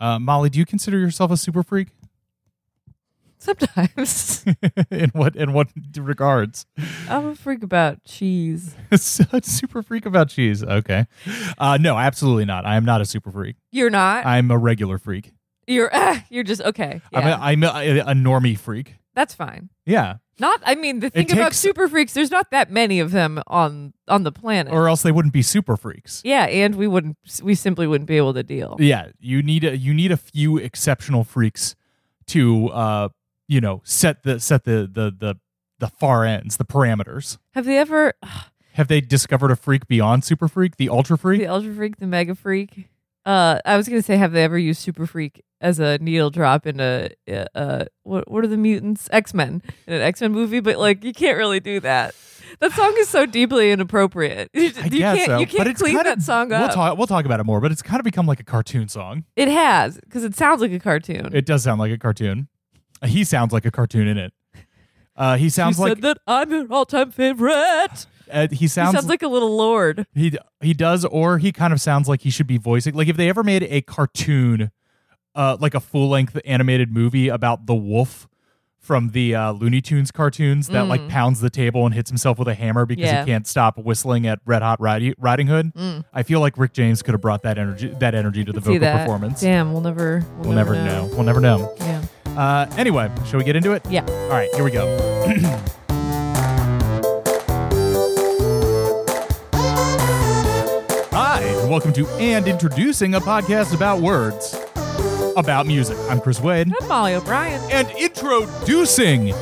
Uh, Molly, do you consider yourself a super freak? Sometimes in what in what regards? I'm a freak about cheese. super freak about cheese. Okay. Uh, no, absolutely not. I am not a super freak. You're not. I'm a regular freak. you're uh, you're just okay. Yeah, I'm, a, I'm a, a normie freak. That's fine. Yeah. Not. I mean, the thing about takes- super freaks, there's not that many of them on on the planet. Or else they wouldn't be super freaks. yeah, and we wouldn't. We simply wouldn't be able to deal. Yeah, you need a you need a few exceptional freaks to uh you know set the set the the the the far ends, the parameters. Have they ever Have they discovered a freak beyond super freak, the ultra freak? the ultra freak, the mega freak? Uh, I was gonna say, have they ever used super freak as a needle drop in a uh, uh what what are the mutants X Men in an X Men movie? But like, you can't really do that. That song is so deeply inappropriate. You, I you guess can't so. you but can't it's clean kind that of, song we'll up. talk we'll talk about it more, but it's kind of become like a cartoon song. It has because it sounds like a cartoon. It does sound like a cartoon. He sounds like a cartoon in it. Uh, he sounds like said that I'm your all-time favorite. uh, he sounds, he sounds like a little lord. He he does, or he kind of sounds like he should be voicing. Like if they ever made a cartoon, uh, like a full length animated movie about the wolf from the uh, Looney Tunes cartoons that like pounds the table and hits himself with a hammer because Mm. Yeah. he can't stop whistling at Red Hot Riding, Riding Hood. I feel like Rick James could have brought that energy that energy to the Mm. Vocal performance. Damn, we'll never. We'll, We'll never know. We'll never know. Yeah. Uh, anyway, shall we get into it? Yeah. All right, here we go. Hi, and welcome to And Introducing a podcast about words, about music. I'm Chris Wade, I'm Molly O'Brien. and introducing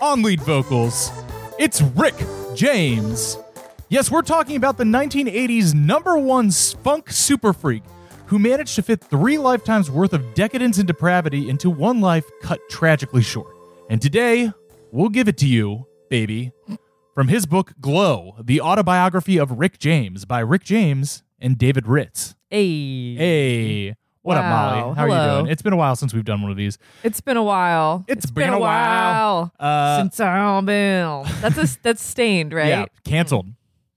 on lead vocals, it's Rick James. Yes, we're talking about the 1980s number one funk super freak who managed to fit three lifetimes worth of decadence and depravity into one life cut tragically short. And today, we'll give it to you, baby, from his book Glow, the autobiography of Rick James by Rick James and David Ritz. Hey. Hey, what up, Molly? How are you doing? It's been a while since we've done one of these. It's been a while. It's been a while. Uh, since I've been. That's a that's stained, right? Yeah, canceled.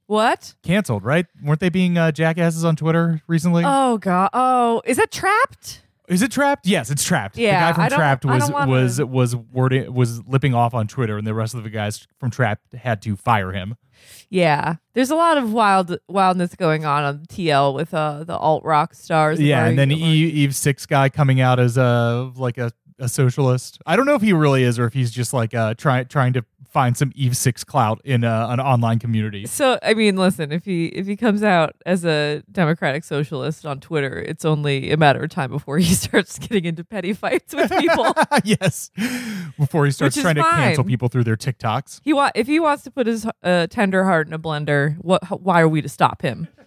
What? Canceled, right? Weren't they being uh, jackasses on Twitter recently? Oh god. Oh, is it Trapt? Is it Trapt? Yes, it's Trapt. Yeah, the guy I from don't- Trapt I was don't wanna- was was wording was lipping off on Twitter, and the rest of the guys from Trapt had to fire him. Yeah. There's a lot of wild wildness going on on TL with uh the alt rock stars. Yeah, and then Amari- Eve, Eve Six guy coming out as a like a, a socialist. I don't know if he really is, or if he's just like uh trying trying to find some Eve Six clout in uh, an online community. So I mean, listen, if he if he comes out as a democratic socialist on Twitter, it's only a matter of time before he starts getting into petty fights with people. yes, before he starts trying to cancel people through their TikToks. he want if he wants to put his uh, tender heart in a blender, what? Why are we to stop him?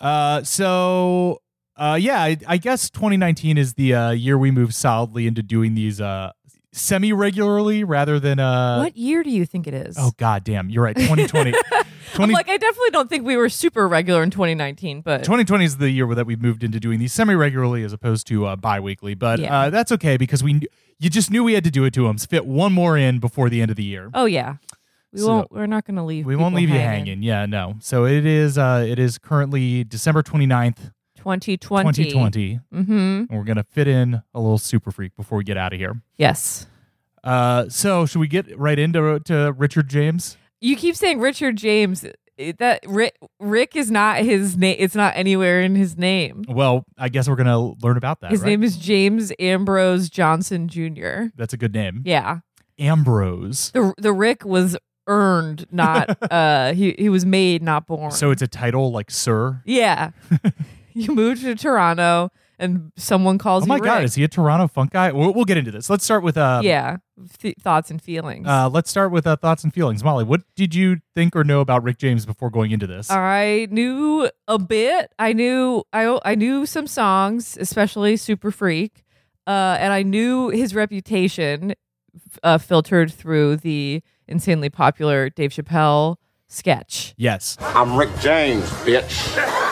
Uh, so uh, yeah, I, I guess 2019 is the uh, year we move solidly into doing these uh semi regularly rather than uh. what year do you think it is? Oh god damn, you're right. 2020. 20, I'm like, I definitely don't think we were super regular in 2019, but 2020 is the year that we've moved into doing these semi regularly as opposed to uh, bi weekly. But Yeah. uh, that's okay because we you just knew we had to do it to them. Fit one more in before the end of the year. oh yeah, we So- won't. We're not going to leave. we won't leave you hanging. Yeah, no. So it is uh it is currently December 29th, 2020. 2020. Mm-hmm. And we're gonna fit in a little super freak before we get out of here. Yes. Uh, so should we get right into to Richard James? You keep saying Richard James. It- That Rick, Rick is not his name. It's not anywhere in his name. Well, I guess we're gonna learn about that. His right? name is James Ambrose Johnson Jr. That's a good name. Yeah. Ambrose. The the Rick was earned, not uh he he was made, not born. So it's a title like Sir. yeah. you moved to Toronto and someone calls Oh my you God, Rick. is he a Toronto funk guy? We'll, we'll get into this. Let's start with uh, yeah. Th- thoughts and feelings. uh, let's start with uh, thoughts and feelings. Molly, what did you think or know about Rick James before going into this? I knew a bit. I knew I I knew some songs, especially Super Freak, uh, and I knew his reputation uh, filtered through the insanely popular Dave Chappelle sketch, yes. I'm Rick James, bitch.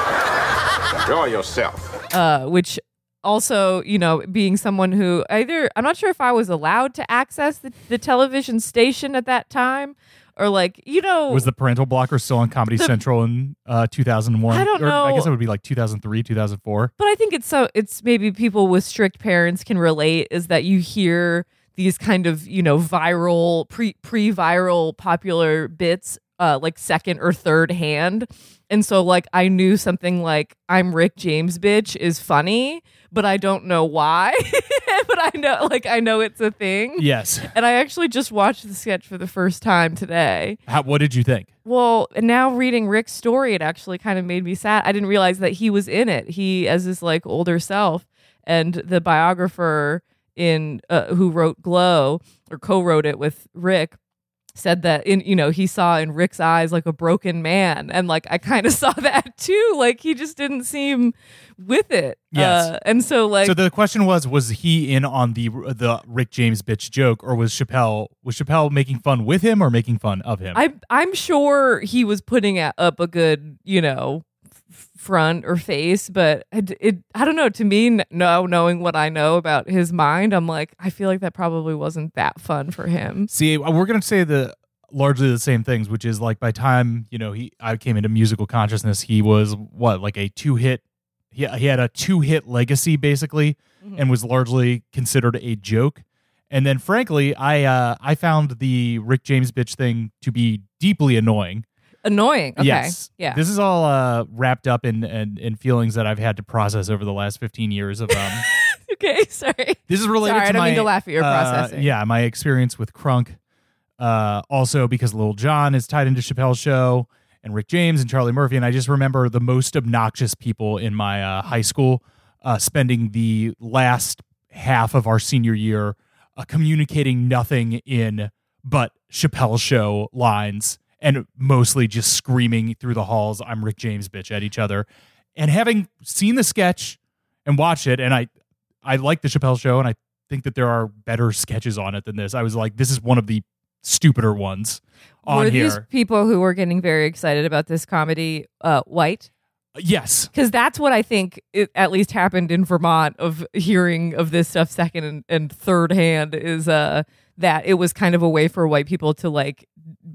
Enjoy yourself. uh, which also, you know, being someone who either I'm not sure if I was allowed to access the, the television station at that time. or like you know Was the parental blocker still on Comedy The- Central in uh, 2001? I don't Or I guess it would be like 2003, 2004. But I think it's so it's maybe people with strict parents can relate is that you hear these kind of, you know, viral pre pre viral popular bits uh like second or third hand. And so like I knew something like I'm Rick James bitch is funny, but I don't know why. but I know like I know it's a thing. Yes. And I actually just watched the sketch for the first time today. How, what did you think? Well, and now reading Rick's story, it actually kind of made me sad. I didn't realize that he was in it. He as his like older self, and the biographer in uh, who wrote Glow or co-wrote it with Rick said that in you know he saw in Rick's eyes like a broken man, and like I kind of saw that too. Like he just didn't seem with it. Yes. Uh, and so like so the question was: Was he in on the the Rick James bitch joke, or was Chappelle was Chappelle making fun with him or making fun of him? I I'm sure he was putting up a good, you know, front or face, but it, it I don't know. To me, no, knowing what I know about his mind, I'm like, I feel like that probably wasn't that fun for him. See, uh, we're gonna say the largely the same things, which is like by time you know he I came into musical consciousness, he was what like a two hit. He he had a two hit legacy basically, and was largely considered a joke. And then, frankly, I uh, I found the Rick James bitch thing to be deeply annoying. Annoying. Okay. Yes. Yeah. This is all uh, wrapped up in, in in feelings that I've had to process over the last 15 years of um okay. Sorry. this is related Sorry, to I don't my mean to laugh at your uh, processing. Yeah, my experience with Crunk. Uh, also because Lil Jon is tied into Chappelle's show and Rick James and Charlie Murphy, and I just remember the most obnoxious people in my uh, high school uh, spending the last half of our senior year uh, communicating nothing in but Chappelle's show lines and mostly just screaming through the halls, "I'm Rick James, bitch!" at each other. And having seen the sketch and watched it, and I, I like the Chappelle show, and I think that there are better sketches on it than this. I was like, this is one of the stupider ones on were here. these people who were getting very excited about this comedy uh, white? yes, because that's what I think it at least happened in Vermont of hearing of this stuff second and, and third hand is uh that it was kind of a way for white people to like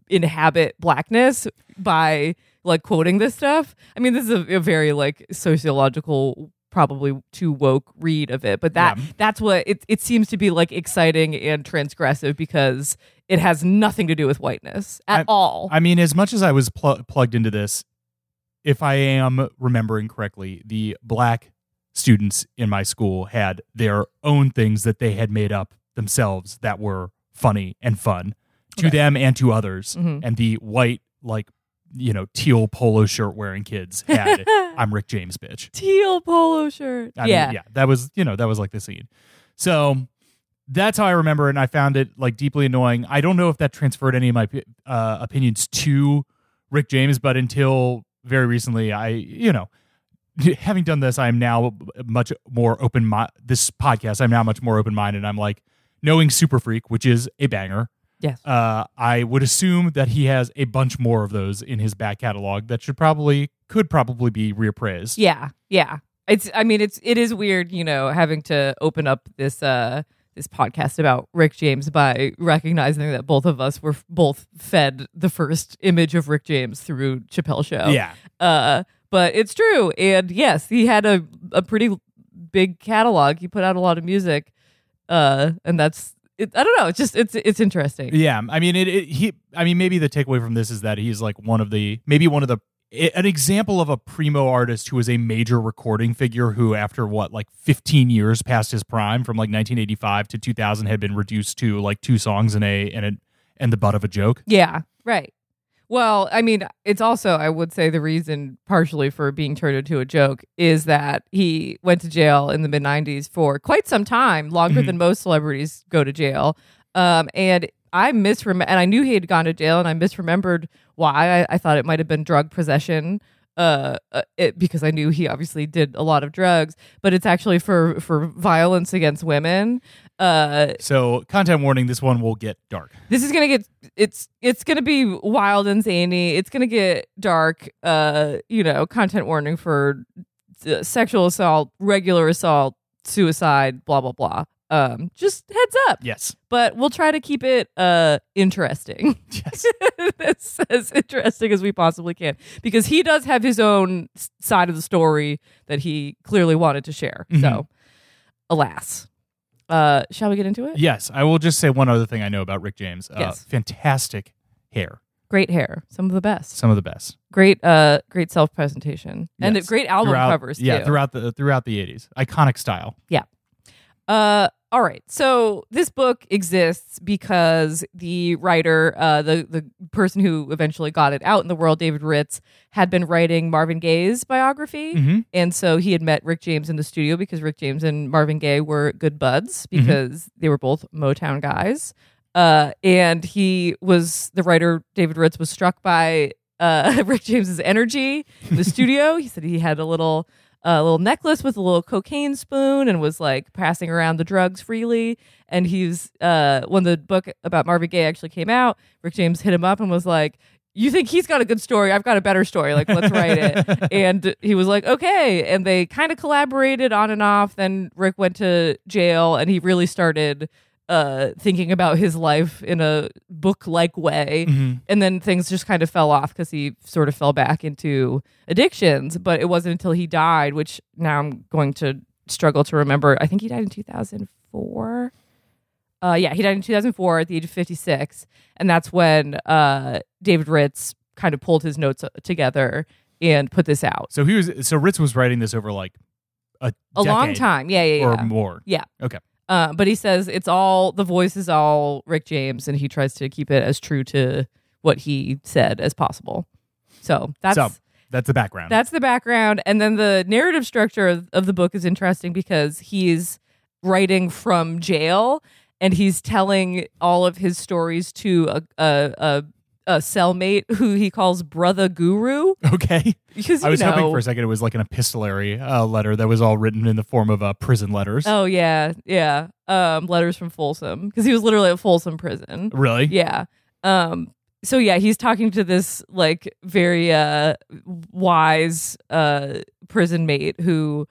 inhabit blackness by like quoting this stuff. I mean, this is a, a very like sociological probably too woke read of it but that Yeah. that's what it, it seems to be like exciting and transgressive because it has nothing to do with whiteness at all I mean, as much as I was pl- plugged into this, if I am remembering correctly, the black students in my school had their own things that they had made up themselves that were funny and fun to Okay. them and to others. Mhm. And the white, like, you know, teal polo shirt wearing kids had I'm Rick James, bitch. teal polo shirt I yeah mean, yeah, that was you know that was like the scene. So that's how I remember it, and I found it like deeply annoying. I don't know if that transferred any of my uh, opinions to Rick James, but until very recently, I you know. Having done this, I am now much more open. Mi- this podcast, I'm now much more open minded. I'm like knowing Super Freak, which is a banger. Yes. Uh, I would assume that he has a bunch more of those in his back catalog that should probably could probably be reappraised. Yeah, yeah. It's. I mean, it's. It is weird, you know, having to open up this uh this podcast about Rick James by recognizing that both of us were f- both fed the first image of Rick James through Chappelle Show. Yeah. Uh, but it's true, and yes, he had a a pretty big catalog. He put out a lot of music. Uh, and that's. It, I don't know. It's just. It's. It's interesting. Yeah, I mean, it, it. He, I mean, maybe the takeaway from this is that he's like one of the, maybe one of the, an example of a primo artist who is a major recording figure who, after what, like 15 years past his prime, from like 1985 to 2000, had been reduced to like two songs and a and a and the butt of a joke. Yeah, right. Well, I mean, it's also, I would say, the reason partially for being turned into a joke is that he went to jail in the mid 90s for quite some time, longer Mhm. than most celebrities go to jail. Um, and I misremember, and I knew he had gone to jail, and I misremembered why. I, I thought it might have been drug possession. Uh, uh, it, because I knew he obviously did a lot of drugs, but it's actually for for violence against women. Uh, So, content warning: this one will get dark. this is gonna get it's it's gonna be wild and zany it's gonna get dark uh you know content warning for uh, sexual assault regular assault suicide blah blah blah Um, just heads up. Yes. But we'll try to keep it uh interesting. Yes. as, as interesting as we possibly can because he does have his own side of the story that he clearly wanted to share. Mhm. So, alas. Uh, shall we get into it? yes. I will just say one other thing I know about Rick James. Uh, Yes. Fantastic hair. Great hair, some of the best. Some of the best. Great, uh, great self presentation and great album Throughout- covers too. Yeah, throughout the throughout the 80s. Iconic style. Yeah. Uh, all right. So this book exists because the writer, uh, the the person who eventually got it out in the world, David Ritz, had been writing Marvin Gaye's biography, Mhm. and so he had met Rick James in the studio because Rick James and Marvin Gaye were good buds because they were both Motown guys. Uh, and he was the writer. David Ritz was struck by uh, Rick James's energy in the studio. He said he had a little a little necklace with a little cocaine spoon and was like passing around the drugs freely. And he's uh, when the book about Marvin Gaye actually came out, Rick James hit him up and was like, "You think he's got a good story? I've got a better story. Like, let's write it." and he was like, "Okay." And they kind of collaborated on and off. Then Rick went to jail, and he really started uh, thinking about his life in a book-like way Mhm. and then things just kind of fell off because he sort of fell back into addictions. But it wasn't until he died, which now I'm going to struggle to remember. I think he died in 2004. Uh, yeah, he died in 2004 at the age of 56, and that's when uh, David Ritz kind of pulled his notes uh, together and put this out. So he was so Ritz was writing this over like a A long time, yeah, yeah, or yeah. more. Yeah. Okay. Uh, but he says it's all the voice is all Rick James, and he tries to keep it as true to what he said as possible. So that's so that's the background. that's the background, and then the narrative structure of, of the book is interesting because he's writing from jail, and he's telling all of his stories to a a, a, a cellmate who he calls brother guru. okay. Because I was know, hoping for a second it was like an epistolary uh, letter that was all written in the form of uh, prison letters. Oh yeah, yeah. Um, letters from Folsom because he was literally at Folsom prison. Really? Yeah. Um so yeah, he's talking to this like very uh wise uh prison mate who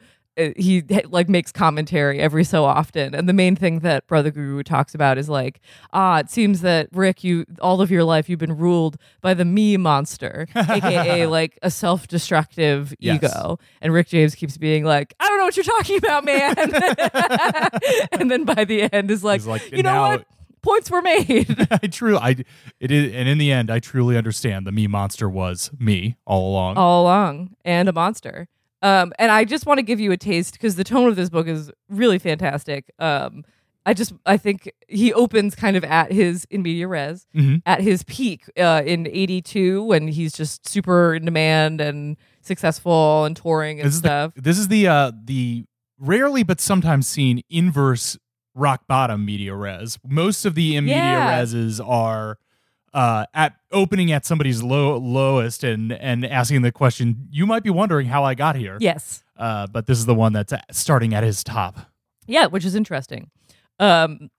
he like makes commentary every so often and the main thing that brother guru talks about is like ah it seems that rick you all of your life you've been ruled by the me monster aka like a self-destructive Yes. ego and rick james keeps being like i don't know what you're talking about man and then by the end is like, like, you know "Now- what points were made I truly, I it is, and in the end, I truly understand the me monster was me all along. all along and a monster. Um, and I just want to give you a taste because the tone of this book is really fantastic. Um, I just I think he opens kind of at his in media res Mhm. at his peak uh, in '82 when he's just super in demand and successful and touring and This is stuff. the this is the uh, the rarely but sometimes seen inverse rock bottom media res. Most of the in media Yeah. reses are uh, at opening at somebody's low lowest and and asking the question. You might be wondering how I got here. yes, Uh, but this is the one that's starting at his top. yeah, which is interesting. Um,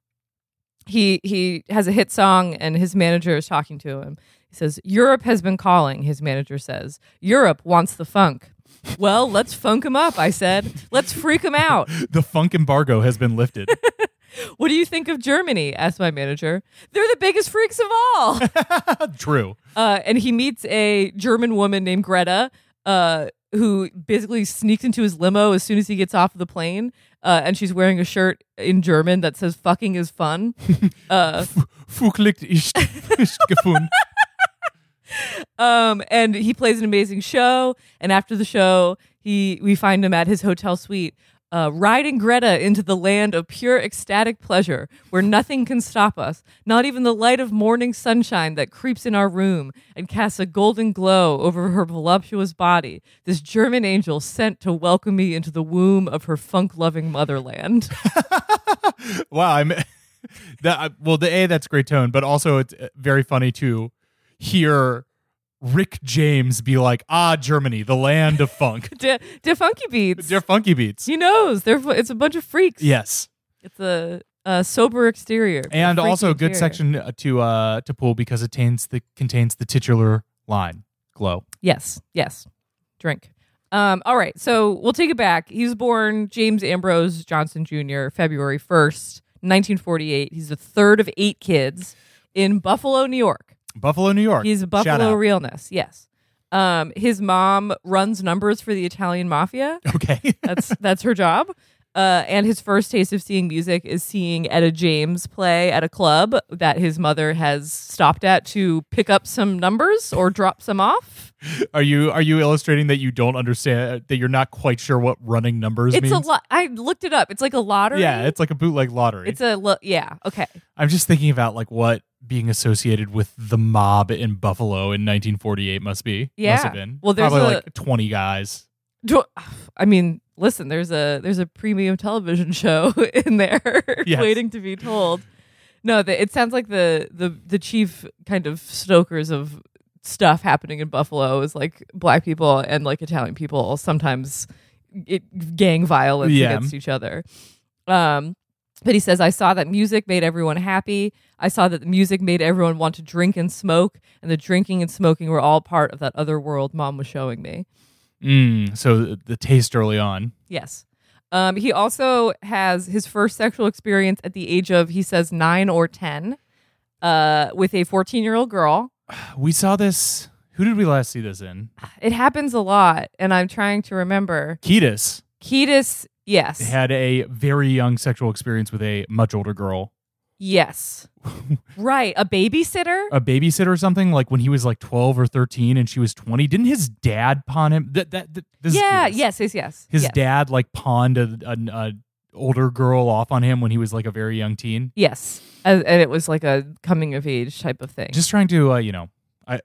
he he has a hit song and his manager is talking to him. He says, "Europe has been calling." His manager says, "Europe wants the funk." Well, let's funk him up. I said, "Let's freak him out." The funk embargo has been lifted. What do you think of Germany? asked my manager. They're the biggest freaks of all. True. uh, and he meets a German woman named Greta, uh, who basically sneaks into his limo as soon as he gets off of the plane. Uh, and she's wearing a shirt in German that says "fucking is fun." uh, ist gefunden. um, and he plays an amazing show. And after the show, he we find him at his hotel suite, uh, riding Greta into the land of pure ecstatic pleasure, where nothing can stop us, not even the light of morning sunshine that creeps in our room and casts a golden glow over her voluptuous body. This German angel sent to welcome me into the womb of her funk-loving motherland. wow, I'm that. Well, the a that's great tone, but also it's uh, very funny to hear Rick James be like, "Ah, Germany, the land of funk." De, de funky beats. They're funky beats. he knows. They're it's a bunch of freaks. Yes, It's a, a sober exterior, and also a good section uh, to uh to pull because it contains the contains the titular line, "Glow." Yes, yes. Drink. Um, all right, so we'll take it back. He was born James Ambrose Johnson Jr. February first, nineteen forty-eight. He's the third of eight kids in Buffalo, New York. Buffalo, New York. He's Buffalo realness. Yes. Um, his mom runs numbers for the Italian mafia. Okay. That's that's her job. Uh, and his first taste of seeing music is seeing Etta James play at a club that his mother has stopped at to pick up some numbers or drop some off. are you are you illustrating that you don't understand that you're not quite sure what running numbers It's means? a lot. I looked it up. It's like a lottery. Yeah, it's like a bootleg lottery. it's a lo- yeah. Okay. I'm just thinking about like what being associated with the mob in Buffalo in 1948 must be. Yeah. Must have been. Well, there's probably a- like 20 guys. I mean, listen. There's a there's a premium television show in there Yes. waiting to be told. No, the, it sounds like the the the chief kind of stokers of stuff happening in Buffalo is like black people and like Italian people sometimes it, gang violence Yeah. against each other. Um, but he says, I saw that music made everyone happy. I saw that the music made everyone want to drink and smoke, and the drinking and smoking were all part of that other world mom was showing me. Mm, so the, the taste early on. Yes. Um, he also has his first sexual experience at the age of, he says, nine or 10 uh, with a 14 year old girl. We saw this. Who did we last see this in? It happens a lot, and I'm trying to remember. Kiedis Kiedis, yes. had a very young sexual experience with a much older girl. yes. right. A babysitter? A babysitter or something like when he was like 12 or 13 and she was 20. Didn't his dad pawn him? That, that, that this is yeah, yes, yes, yes. His yes. dad like pawned a, a, a older girl off on him when he was like a very young teen. Yes. And, and it was like a coming of age type of thing. Just trying to, uh, you know, I,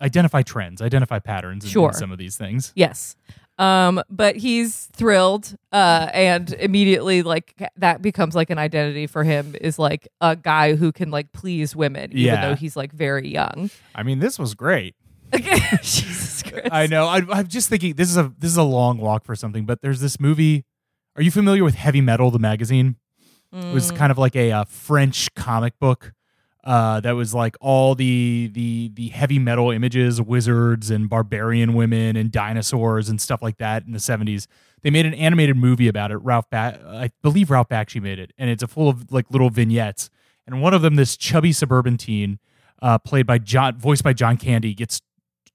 identify trends, identify patterns in, in some of these things. Yes. Um, but he's thrilled, uh, and immediately like that becomes like an identity for him is like a guy who can like please women, even Yeah. though he's like very young. I mean, this was great. Jesus Christ. I know. I, I'm just thinking this is a this is a long walk for something, but there's this movie. Are you familiar with Heavy Metal, the magazine? It was Mm. kind of like a, uh French comic book uh, that was like all the the the heavy metal images, wizards and barbarian women and dinosaurs and stuff like that in the 70s. They made an animated movie about it. Ralph, ba- I believe Ralph Bakshi made it, and it's a full of like little vignettes. And one of them, this chubby suburban teen, uh, played by John, voiced by John Candy, gets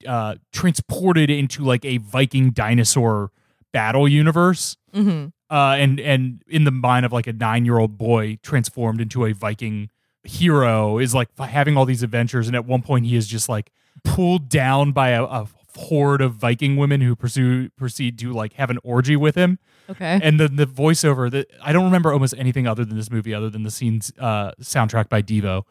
uh, transported into like a Viking dinosaur battle universe Mhm. uh, and and in the mind of like a nine year old boy transformed into a Viking hero is like having all these adventures, and at one point he is just like pulled down by a, a horde of Viking women who pursue proceed to like have an orgy with him, Okay. and then the voiceover that I don't remember almost anything other than this movie, other than the scenes uh, soundtrack by Devo.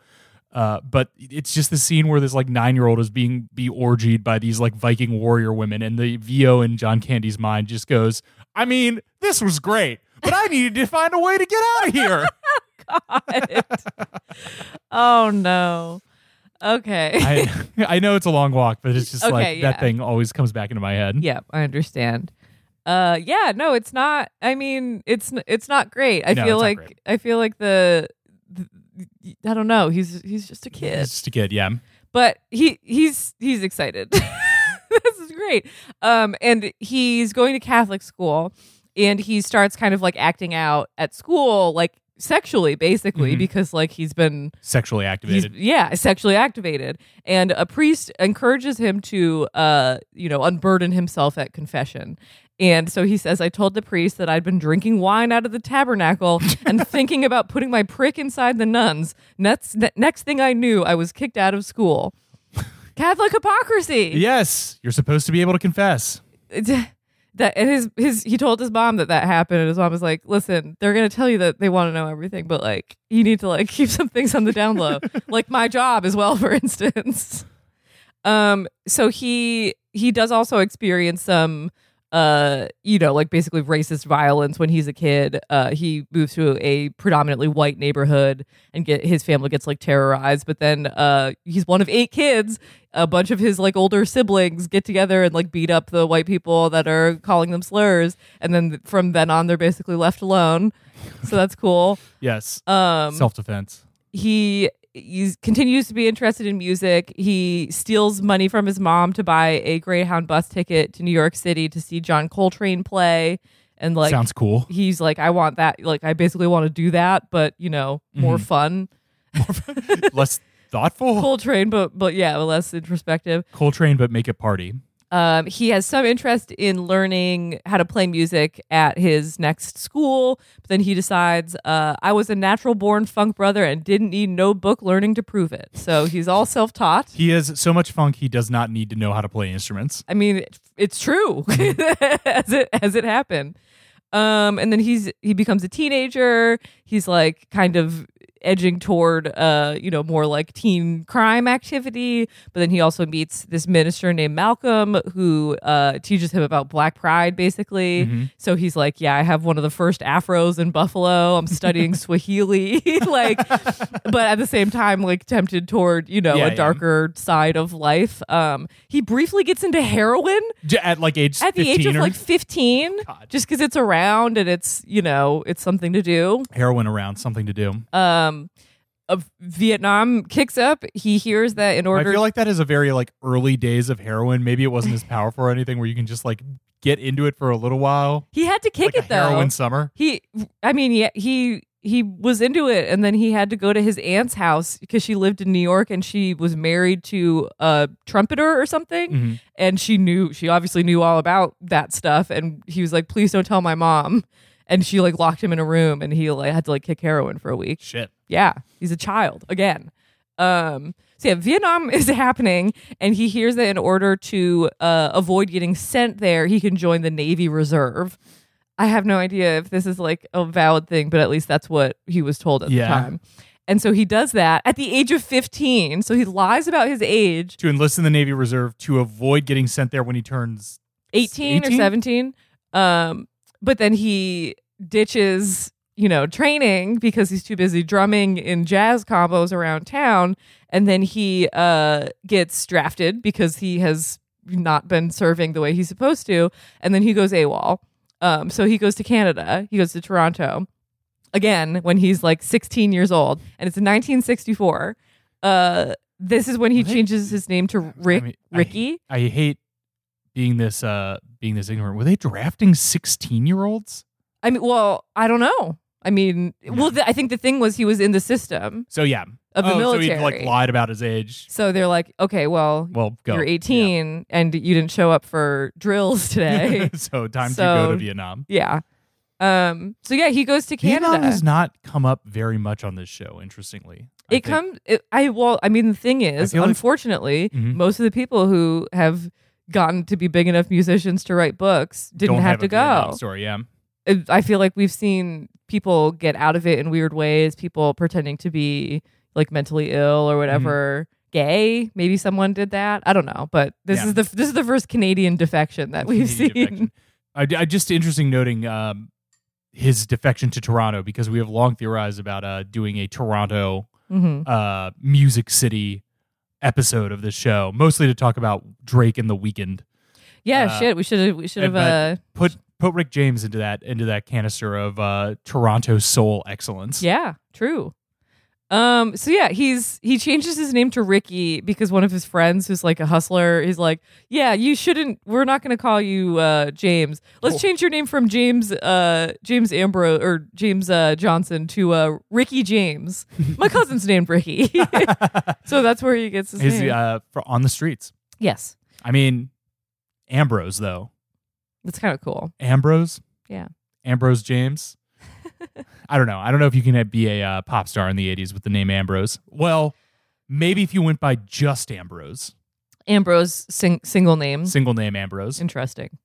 Uh, but it's just the scene where this like nine year old is being be orgied by these like Viking warrior women, and the VO in John Candy's mind just goes, I mean, this was great, but I needed to find a way to get out of here. oh no. Okay. I I know it's a long walk, but it's just Okay, like yeah. that thing always comes back into my head. yeah, I understand. Uh, yeah, no, it's not. I mean, it's it's not great. I No, feel like. I feel like the, the, I don't know. He's he's just a kid. It's just a kid, yeah. but he he's he's excited. this is great. Um, and he's going to Catholic school, and he starts kind of like acting out at school, like sexually, basically, Mhm. because like he's been Sexually activated. yeah sexually activated, and a priest encourages him to uh you know unburden himself at confession. And so he says, I told the priest that I'd been drinking wine out of the tabernacle and thinking about putting my prick inside the nuns. Next, ne- next thing I knew, I was kicked out of school. Catholic hypocrisy. yes, you're supposed to be able to confess. That and his his he told his mom that that happened, and his mom was like, "Listen, they're gonna tell you that they want to know everything, but like you need to like keep some things on the down low, like my job as well, for instance." Um, so he he does also experience some uh you know like basically racist violence when he's a kid uh he moves to a predominantly white neighborhood and get his family gets like terrorized but then uh he's one of eight kids a bunch of his like older siblings get together and like beat up the white people that are calling them slurs and then from then on they're basically left alone so that's cool Yes. um Self defense. he he continues to be interested in music. He steals money from his mom to buy a Greyhound bus ticket to New York City to see John Coltrane play. And like, Sounds cool. he's like, I want that. Like, I basically want to do that, but you know, more Mm-hmm. fun. Less thoughtful. Coltrane, but but yeah, less introspective. Coltrane, but make it party. Um, he has some interest in learning how to play music at his next school, but then he decides, uh, I was a natural born funk brother and didn't need no book learning to prove it. So he's all self taught. He has so much funk he does not need to know how to play instruments. I mean, it- it's true as it as it happened. Um, and then he's he becomes a teenager. He's like kind of edging toward uh, you know, more like teen crime activity. But then he also meets this minister named Malcolm who uh teaches him about Black Pride, basically. So he's like, Yeah, I have one of the first afros in Buffalo. I'm studying Swahili. like but at the same time, like tempted toward, you know, Yeah, a yeah. darker side of life. Um, he briefly gets into heroin At like age at the 15 age of or like 15 God. just because it's around and it's you know it's something to do heroin around, something to do. um of vietnam kicks up he hears that in order. I feel like that is a very like early days of heroin. Maybe it wasn't as powerful or anything where you can just like get into it for a little while. he had to kick like it though heroin summer. he i mean yeah he he was into it and then he had to go to his aunt's house because she lived in new york and she was married to a trumpeter or something Mm-hmm. and she knew she obviously knew all about that stuff and he was like please don't tell my mom and she like locked him in a room and he like had to like kick heroin for a week Shit. yeah, he's a child again. Um, so yeah, Vietnam is happening, and he hears that in order to uh, avoid getting sent there, he can join the Navy Reserve. I have no idea if this is like a valid thing, but at least that's what he was told at Yeah. the time. And so he does that at the age of 15. So he lies about his age, To enlist in the Navy Reserve to avoid getting sent there when he turns 18, or 17. Um, but then he ditches, you know, training because he's too busy drumming in jazz combos around town. And then he uh, gets drafted because he has not been serving the way he's supposed to. And then he goes AWOL. Um, so he goes to Canada. He goes to Toronto again when he's like 16 years old. And it's 1964. Uh, this is when he What? changes his name to Rick I mean, I- Ricky. I hate being this uh being this ignorant. Were they drafting 16 year olds? I mean, well, I don't know. I mean, well, th- I think the thing was he was in the system So yeah. of the oh, military. So he like lied about his age. So they're like, okay, well, Well, go. you're 18 and you didn't show up for drills today. So time to go to Vietnam. yeah. Um. So yeah, he goes to Canada. Vietnam has not come up very much on this show. Interestingly, I it comes. I well, I mean, the thing is, feel like- unfortunately, Mhm. most of the people who have gotten to be big enough musicians to write books didn't have, have to go. Story, yeah. I feel like we've seen people get out of it in weird ways. People pretending to be like mentally ill or whatever. Gay, maybe someone did that. I don't know, but this Yeah. is the this is the first Canadian defection that we've Canadian seen. I, I just interesting noting um, his defection to Toronto because we have long theorized about uh, doing a Toronto hmm uh, Music City episode of this show, mostly to talk about Drake and the Weeknd. Yeah, Uh, shit. We should have we should have uh, put put Rick James into that into that canister of uh, Toronto soul excellence. Yeah, true. Um, so yeah, he's he changes his name to Ricky because one of his friends who's like a hustler, he's like, Yeah, you shouldn't we're not gonna call you uh James. Let's change your name from James uh James Ambrose or James uh Johnson to uh Ricky James. My cousin's named Ricky. so that's where he gets his name. uh, for on the streets. yes. I mean, Ambrose though. That's kind of cool. Ambrose. Yeah. Ambrose James. I don't know. I don't know if you can be a uh, pop star in the '80s with the name Ambrose. Well, maybe if you went by just Ambrose, Ambrose sing- single name. single name Ambrose. Interesting.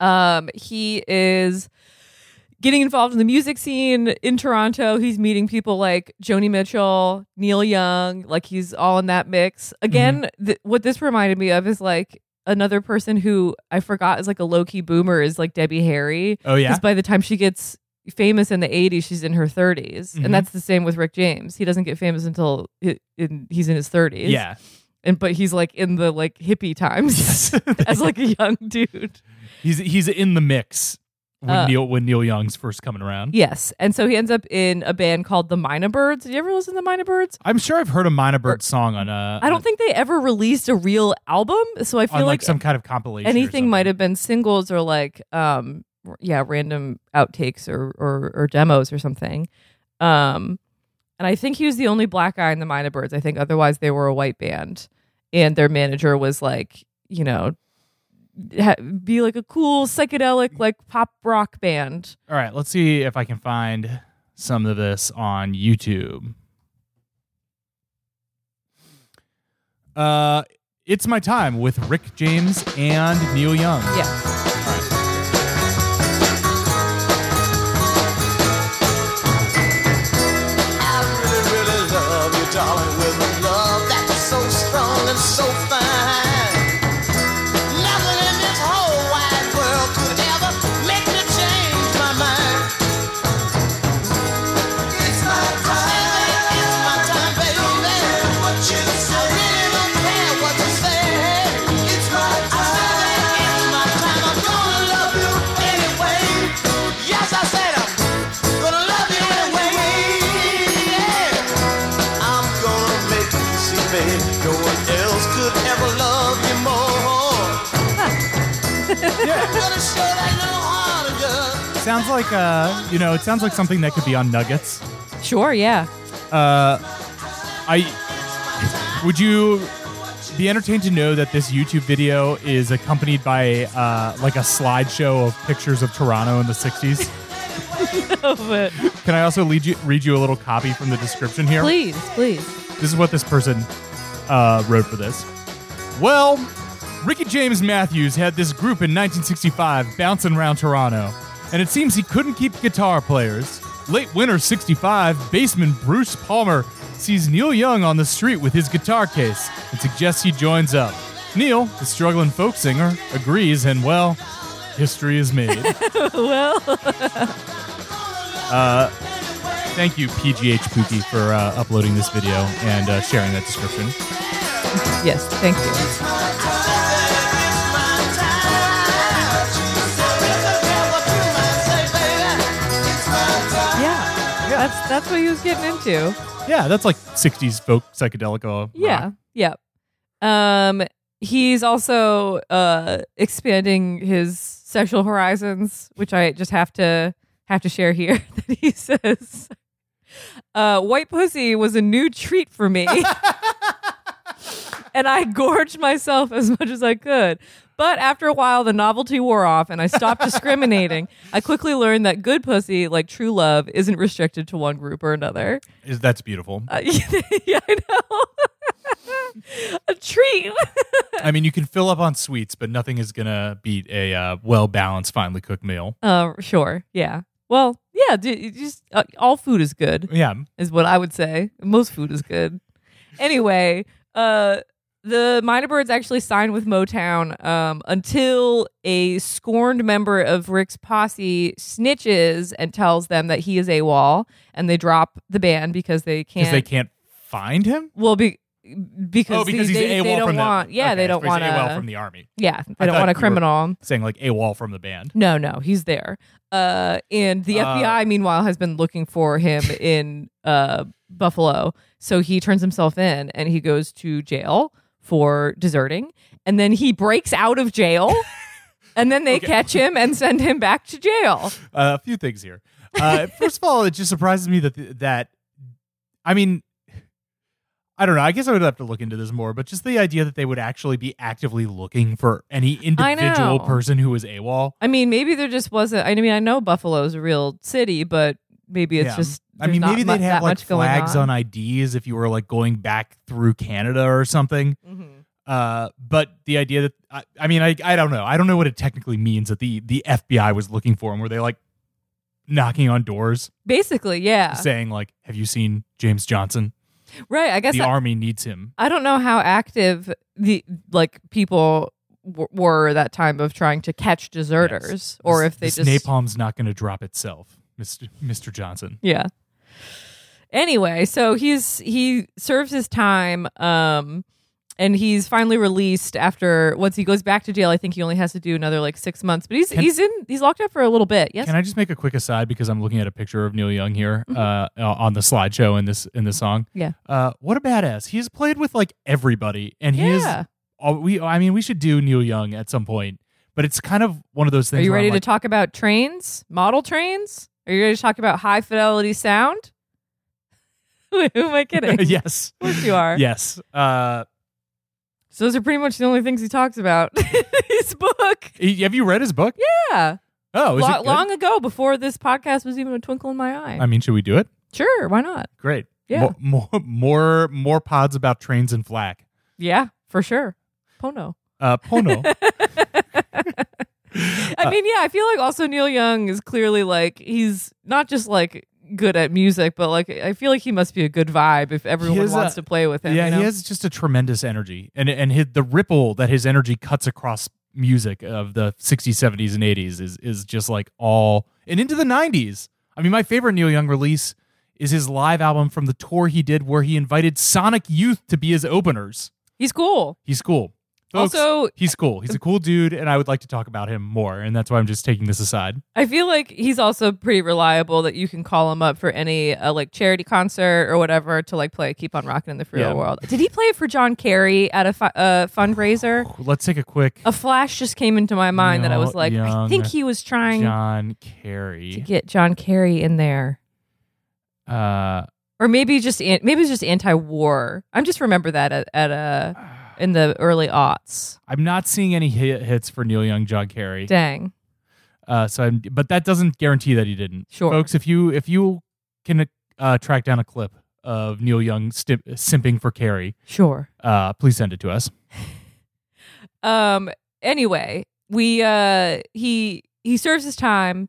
Um, he is getting involved in the music scene in Toronto. He's meeting people like Joni Mitchell, Neil Young. Like he's all in that mix. Again, th- what this reminded me of is like another person who I forgot is like a low key boomer is like Debbie Harry. Oh yeah. Because by the time she gets famous in the 80s, she's in her 30s. Mhm. And that's the same with Rick James. He doesn't get famous until in, he's in his 30s. Yeah. And but he's like in the like hippie times Yes. as like a young dude. he's he's in the mix when Uh, Neil when Neil Young's first coming around. Yes, and so he ends up in a band called the Mynah Birds. Did you ever listen to the Mynah Birds? I'm sure I've heard a Mynah Bird song on a. I don't think they ever released a real album, so I feel like, like, some kind of compilation. anything might have been singles or like um yeah random outtakes or or, or demos or something. Um, and I think he was the only black guy in the Mynah Birds. I think otherwise they were a white band, and their manager was like you know. Ha- be like a cool psychedelic like pop rock band All right, let's see if I can find some of this on YouTube. Uh, it's my time with Rick James and Neil Young. yeah darling, with a love that's so strong and so fine. I'm gonna show that little heart of yours. Sounds like uh, you know, it sounds like something that could be on Nuggets. sure yeah Uh, I would you be entertained to know that this YouTube video is accompanied by uh, like a slideshow of pictures of Toronto in the '60s. but Can I also lead you, read you a little copy from the description here? please please This is what this person uh, wrote for this. Well, Ricky James Matthews had this group in 1965 bouncing around Toronto, and it seems he couldn't keep guitar players. Late winter 65, bassman Bruce Palmer sees Neil Young on the street with his guitar case and suggests he joins up. Neil, the struggling folk singer, agrees, and well, history is made. well Uh, thank you, PGH Pookie, for uh, uploading this video and uh, sharing that description. yes thank you That's that's what he was getting into. Yeah, that's like 60s folk psychedelic. uh, Yeah. rock. Yep. Um he's also uh expanding his sexual horizons, which I just have to have to share here that he says uh white pussy was a new treat for me. and I gorged myself as much as I could. But after a while, the novelty wore off and I stopped discriminating. I quickly learned that good pussy, like true love, isn't restricted to one group or another. Is That's beautiful. Uh, yeah, I know. a treat. I mean, you can fill up on sweets, but nothing is going to beat a uh, well balanced, finely cooked meal. Uh, sure. Yeah. Well, yeah. d- Just uh, all food is good, Yeah. is what I would say. Most food is good. Anyway, uh, the Mynah Birds actually signed with Motown um, until a scorned member of Rick's posse snitches and tells them that he is AWOL, and they drop the band because they can't. they can't find him? Well, be, because oh, because they, he's they, AWOL they don't from want. the Yeah, okay, they don't want AWOL from the army. Yeah, they I don't want a criminal. Saying like AWOL from the band. No, no, he's there. Uh, and the Uh, FBI, meanwhile, has been looking for him in uh, Buffalo. So he turns himself in and he goes to jail for deserting. And then he breaks out of jail. and then they Okay. catch him and send him back to jail. Uh, a few things here. Uh, first of all, it just surprises me that that I mean, I don't know. I guess I would have to look into this more, but just the idea that they would actually be actively looking for any individual person who was AWOL. I mean, maybe there just wasn't. I mean, I know Buffalo's a real city, but maybe it's Yeah. just. I mean, maybe they'd have like flags on. on IDs if you were like going back through Canada or something. Mhm. Uh, but the idea that I, I mean, I I don't know. I don't know what it technically means that the the FBI was looking for him. Were they like knocking on doors Basically, yeah. saying like, "Have you seen James Johnson? Right. I guess The I- army needs him." I don't know how active the like people w- were that time of trying to catch deserters, Yes. or This- if they just napalm's not going to drop itself, Mister Mister Johnson. yeah. Anyway, so he's he serves his time, um, and he's finally released after once he goes back to jail. I think he only has to do another like six months, but he's he's in he's locked up for a little bit. Yes. Can I just make a quick aside because I'm looking at a picture of Neil Young here Mm-hmm. uh, on the slideshow in this in this song. yeah. Uh, what a badass! He's played with like everybody, and he is. Yeah. we, I mean, we should do Neil Young at some point, but it's kind of one of those things. Are you ready like, to talk about trains, model trains? Are you ready to talk about high fidelity sound? Who am I kidding? yes, Of course you are. yes. Uh, So those are pretty much the only things he talks about his book. he- have you read his book? Yeah. Oh, is Lo- it good? long ago, before this podcast was even a twinkle in my eye. I mean, should we do it? sure, why not? Great. Yeah. More, more, more, more pods about trains and FLAC. Yeah, for sure. Pono. Uh, Pono. I mean, yeah, I feel like also Neil Young is clearly like he's not just like good at music, but like I feel like he must be a good vibe if everyone wants a- to play with him. yeah, you know? he has just a tremendous energy, and and his, the ripple that his energy cuts across music of the 60s, 70s, and 80s is is just like all and into the 90s. I mean, my favorite Neil Young release is his live album from the tour he did, where he invited Sonic Youth to be his openers. He's cool. He's cool. Folks, Also- he's cool. He's a cool dude, and I would like to talk about him more, and that's why I'm just taking this aside. I feel like he's also pretty reliable that you can call him up for any uh, like charity concert or whatever to like play Keep on Rocking in the Free Yeah. World. Did he play it for John Kerry at a fu- uh, fundraiser? Let's take a quick A flash just came into my mind that I was like, I think he was trying John Kerry to get John Kerry in there. Uh, or maybe just an- maybe it's just anti-war. I'm just remember that at, at uh in the early aughts. I'm not seeing any hit hits for Neil Young, John Kerry. Dang. Uh, so, I'm, but that doesn't guarantee that he didn't. Sure. folks. If you if you can uh, track down a clip of Neil Young sti- simping for Kerry, Sure. uh, please send it to us. Um. Anyway, we uh he he serves his time,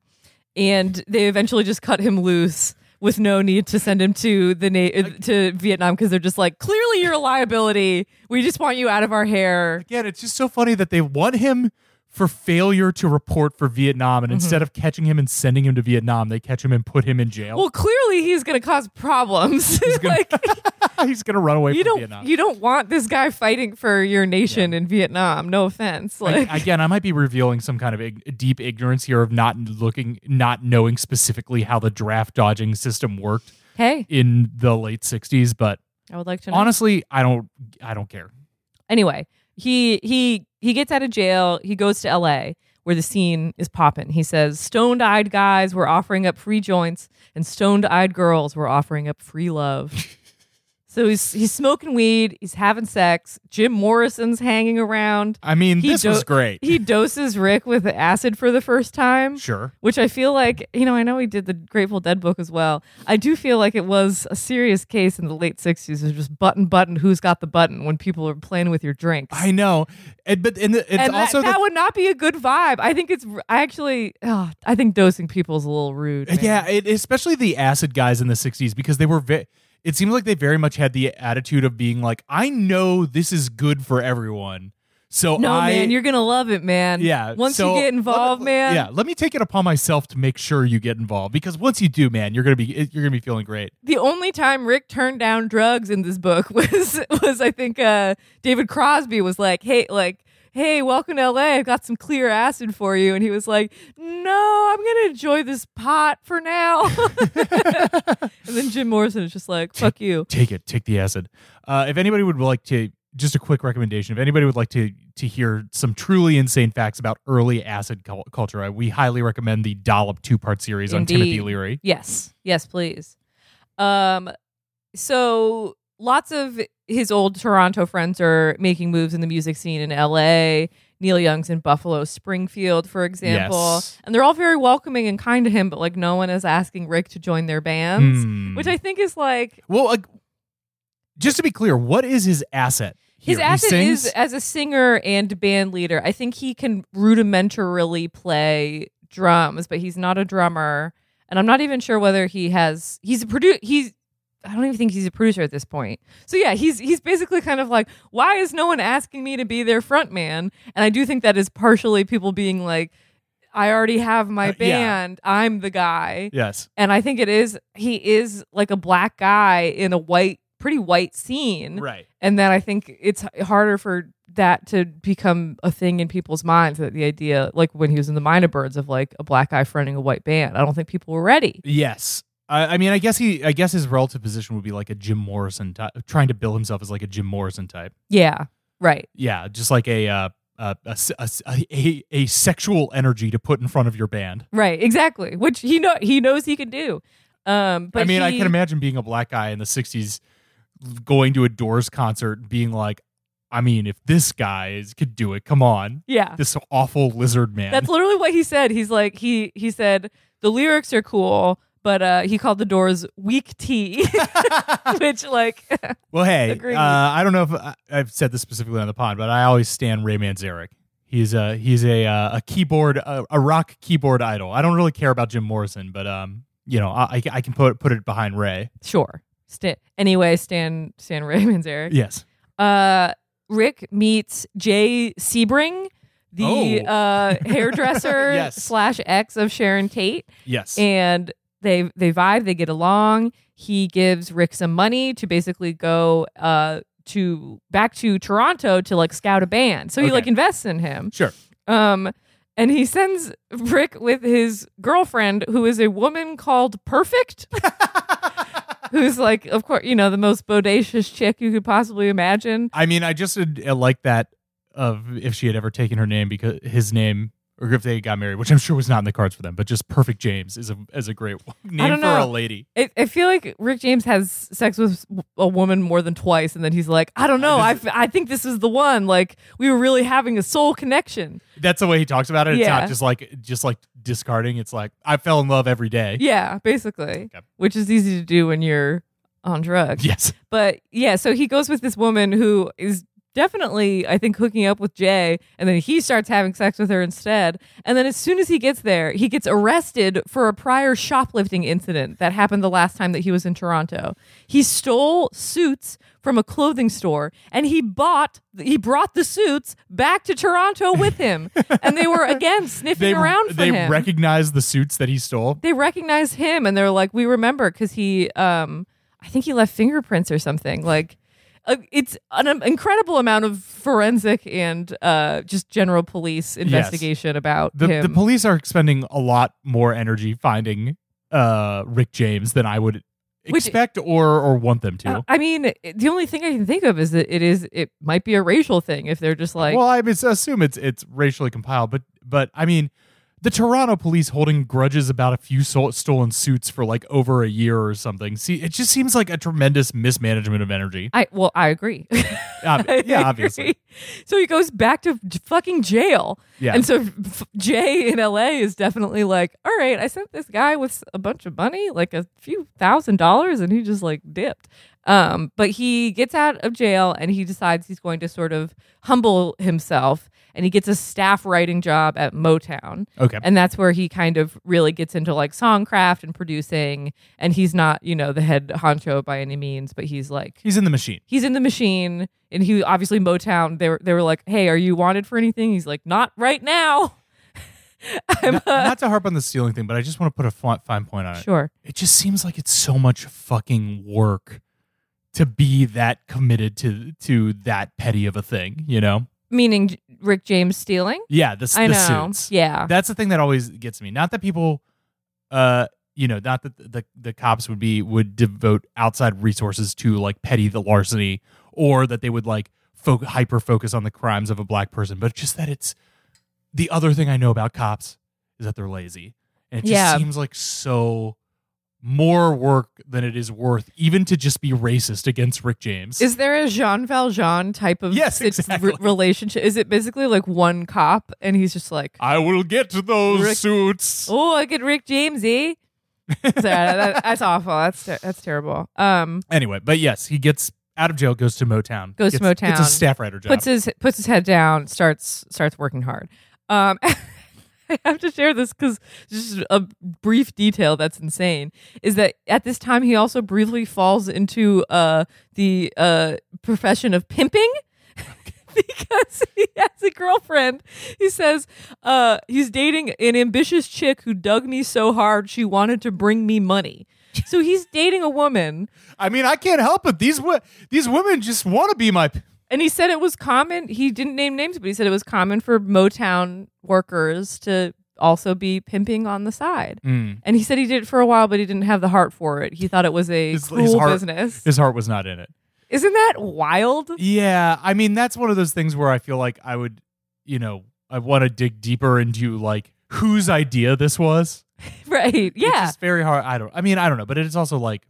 and they eventually just cut him loose with no need to send him to the na- to Vietnam because they're just like clearly you're a liability. We just want you out of our hair. Again, it's just so funny that they want him for failure to report for Vietnam, Mm-hmm. and instead of catching him and sending him to Vietnam, they catch him and put him in jail. Well, clearly he's gonna cause problems. gonna- like He's gonna run away you from don't Vietnam. you don't want this guy fighting for your nation in Vietnam. No offense. Like I- again, I might be revealing some kind of ig- deep ignorance here of not looking, not knowing specifically how the draft dodging system worked hey, in the late '60s. But I would like to know. honestly, I don't, I don't care. anyway, he he he gets out of jail. He goes to L.A. where the scene is popping. He says, "Stoned-eyed guys were offering up free joints, and stoned-eyed girls were offering up free love." so he's he's smoking weed. He's having sex. Jim Morrison's hanging around. I mean, He this do- was great. He doses Rick with acid for the first time. sure. Which I feel like, you know, I know he did the Grateful Dead book as well. I do feel like it was a serious case in the late 60s of just button, button, who's got the button when people are playing with your drinks. I know, and, but and the, it's and that, also that the, would not be a good vibe. I think it's, I actually, oh, I think dosing people is a little rude. man. yeah, it, especially the acid guys in the '60s because they were. Ve- it seems like they very much had the attitude of being like, I know this is good for everyone, so No, I, man, you're going to love it, man. Yeah. Once so you get involved, let- man. Yeah. Let me take it upon myself to make sure you get involved because once you do, man, you're gonna be you're gonna be feeling great. The only time Rick turned down drugs in this book was was I think uh, David Crosby was like, "Hey, like, hey, welcome to LA. I've got some clear acid for you," and he was like, "No, I'm gonna enjoy this pot for now." and then Jim Morrison is just like, "Fuck you." Take it. Take the acid. Uh, if anybody would like to, just a quick recommendation. If anybody would like to to hear some truly insane facts about early acid cul- culture, I, we highly recommend the Dollop two part series on Timothy Leary. Yes, yes, please. Um, so lots of his old Toronto friends are making moves in the music scene in L.A. Neil Young's in Buffalo, Springfield, for example, Yes. and they're all very welcoming and kind to him. But like, no one is asking Rick to join their bands, Hmm. which I think is like Well, like, just to be clear, what is his asset? his here? He asset is as a singer and band leader. I think he can rudimentarily play drums, but he's not a drummer. And I'm not even sure whether he has. He's a produ He's. I don't even think he's a producer at this point. So yeah, he's he's basically kind of like, why is no one asking me to be their front man? And I do think that is partially people being like, I already have my Uh, yeah. band. I'm the guy. yes. And I think it is he is like a black guy in a white pretty white scene. Right. And then I think it's harder for that to become a thing in people's minds that the idea like when he was in the Mynah Birds of like a black guy fronting a white band. I don't think people were ready. Yes. I, I mean, I guess he, I guess his relative position would be like a Jim Morrison type, trying to bill himself as like a Jim Morrison type. Yeah. Right. Yeah, just like a, uh, a, a, a a- a sexual energy to put in front of your band. Right. Exactly. Which he know he knows he can do. Um but I mean, I can imagine being a black guy in the '60s, going to a Doors concert, being like, I mean, if this guy is, could do it, come on, Yeah. this awful lizard man. That's literally what he said. He's like he he said the lyrics are cool, but uh he called the doors weak tea, which like well, hey, uh, I don't know if I, I've said this specifically on the pod, but I always stand Ray Manzarek. He's a he's a uh, a keyboard a, a rock keyboard idol. I don't really care about Jim Morrison, but um, you know, I, I can put put it behind Ray. sure. Sta- anyway, Stan Stan Raymond's Eric. Yes. Uh Rick meets Jay Sebring, the Oh. uh hairdresser Yes. slash ex of Sharon Tate. Yes. and they they vibe they get along. He gives rick some money to basically go uh to back to toronto to like scout a band. So he Okay. like invests in him. Sure. um and he sends rick with his girlfriend who is a woman called perfect. Who's like of course you know the most bodacious chick you could possibly imagine. I mean, I just uh, like that of if she had ever taken her name because his name, or if they got married, which I'm sure was not in the cards for them. But just Perfect James is a is a great name for a lady. I, I feel like Rick James has sex with a woman more than twice, and then he's like, I don't know, I, f- I think this is the one. Like we were really having a soul connection. That's the way he talks about it. It's Yeah. not just like just like discarding. It's like I fell in love every day. Yeah, basically, Okay. which is easy to do when you're on drugs. Yes. But yeah, so he goes with this woman who is definitely, I think, hooking up with Jay, and then he starts having sex with her instead. And then as soon as he gets there, he gets arrested for a prior shoplifting incident that happened the last time that he was in Toronto. He stole suits from a clothing store and he bought he brought the suits back to Toronto with him. and they were again sniffing They around for they him recognize the suits that he stole. they recognize him and they're like, we remember because he, um, I think he left fingerprints or something. Like, uh, it's an um, incredible amount of forensic and uh, just general police investigation about The him. the police are spending a lot more energy finding uh Rick James than I would Which- expect or or want them to. Uh, I mean, the only thing I can think of is that it is it might be a racial thing if they're just like, well, I mean, assume it's it's racially compiled, but but I mean, the Toronto police holding grudges about a few sol- stolen suits for like over a year or something. See, it just seems like a tremendous mismanagement of energy. I well, I agree. Ob- I yeah, agree. obviously. So he goes back to fucking jail. Yeah. And so f- Jay in LA is definitely like, all right, I sent this guy with a bunch of money, like a few thousand dollars, and he just like dipped. Um, but he gets out of jail and he decides he's going to sort of humble himself and he gets a staff writing job at Motown. Okay. And that's where he kind of really gets into like songcraft and producing. And he's not, you know, the head honcho by any means, but he's like He's in the machine. he's in the machine and he obviously Motown they were they were like, "Hey, are you wanted for anything?" He's like, "Not right now." I'm Not, not to harp on the stealing thing, but I just want to put a fine point on it. sure. It just seems like it's so much fucking work to be that committed to to that petty of a thing, you know? Meaning Rick James stealing? Yeah, the, I the know. suits. Yeah. That's the thing that always gets me. Not that people, uh, you know, not that the the cops would be would devote outside resources to like petty the larceny, or that they would like fo- hyper focus on the crimes of a black person, but just that it's the other thing I know about cops is that they're lazy, and it just Yeah. seems like so more work than it is worth, even to just be racist against Rick James. Is there a Jean Valjean type of Yes, exactly. re- relationship? Is it basically like one cop and he's just like, I will get to those Rick- suits. "Oh, I get Rick James, eh?" Sorry, that- that's awful. That's ter- that's terrible. Um, Anyway, but yes, he gets out of jail, goes to Motown, Goes to Motown, gets a staff writer job. puts his puts his head down, starts starts working hard. Um, I have to share this because just a brief detail that's insane is that at this time he also briefly falls into uh the uh profession of pimping. because he has a girlfriend. He says uh, he's dating an ambitious chick who dug me so hard she wanted to bring me money. So he's dating a woman, I mean, I can't help it. These these women just want to be my. And he said it was common. He didn't name names, but he said it was common for Motown workers to also be pimping on the side. Mm. And he said he did it for a while, but he didn't have the heart for it. He thought it was a His- cool his heart- business. His heart was not in it. Isn't that wild? Yeah, I mean that's one of those things where I feel like I would, you know, I want to dig deeper into like whose idea this was. right. Yeah. It's just very hard. I don't. I mean, I don't know, but it's also like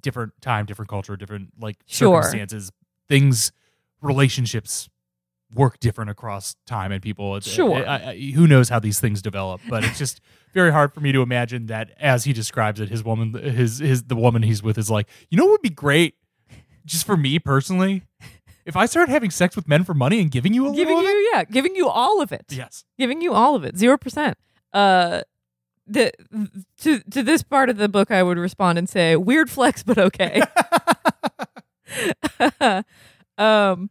different time, different culture, different like Sure. circumstances. Things, relationships work different across time and people. It's- Sure. I, I, who knows how these things develop? But it's just very hard for me to imagine that as he describes it, his woman, his his the woman he's with is like, you know, what would be great, just for me personally, if I started having sex with men for money and giving you a giving little of it? you, yeah, giving you all of it. Yes. giving you all of it, zero percent. Uh, the to to this part of the book, I would respond and say, "Weird flex, but okay." um.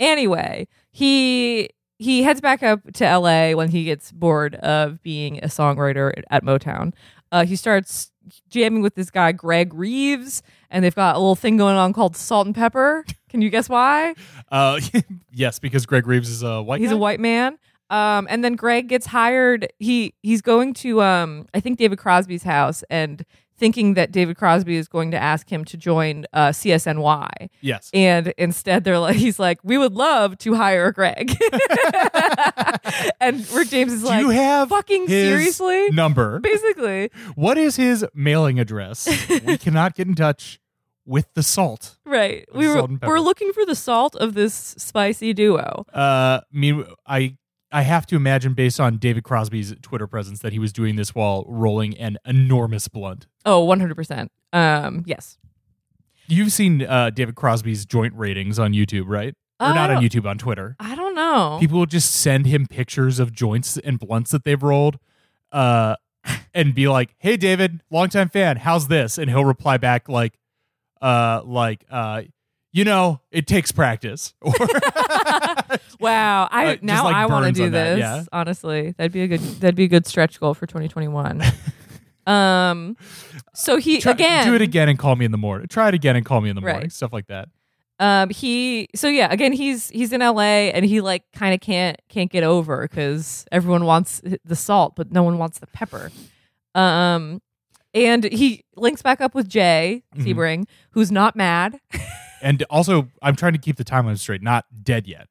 Anyway, he he heads back up to L.A. when he gets bored of being a songwriter at Motown. Uh, he starts jamming with this guy Greg Reeves, and they've got a little thing going on called Salt and Pepper. Can you guess why? Uh, yes, because Greg Reeves is a white. He's guy? a white man. Um, and then Greg gets hired. He he's going to um, I think David Crosby's house and thinking that David Crosby is going to ask him to join uh, CSNY. Yes. And instead, they're like, he's like, we would love to hire Greg. and Rick James is Do like, you have fucking seriously? number? Basically, What is his mailing address? we cannot get in touch with the salt. right. We were salt and pepper. we're looking for the salt of this spicy duo. Uh, mean I I have to imagine based on David Crosby's Twitter presence that he was doing this while rolling an enormous blunt. Oh, 100%. Um, yes. You've seen uh, David Crosby's joint ratings on YouTube, right? Or Uh, not on YouTube, on Twitter. I don't know. People will just send him pictures of joints and blunts that they've rolled, uh, and be like, "Hey, David, longtime fan, how's this?" And he'll reply back like, "Uh, like, uh, you know, it takes practice." Or Wow, I Uh, now like I want to do on that, this. yeah. Honestly, that'd be a good that'd be a good stretch goal for 2021. um, so he Try- again do it again and call me in the morning. Try it again and call me in the Right. morning. Stuff like that. Um, he so yeah, again he's he's in LA and he like kind of can't can't get over because everyone wants the salt, but no one wants the pepper. Um, and he links back up with Jay Mhm. Sebring, who's not mad. And also, I'm trying to keep the timeline straight. Not dead yet.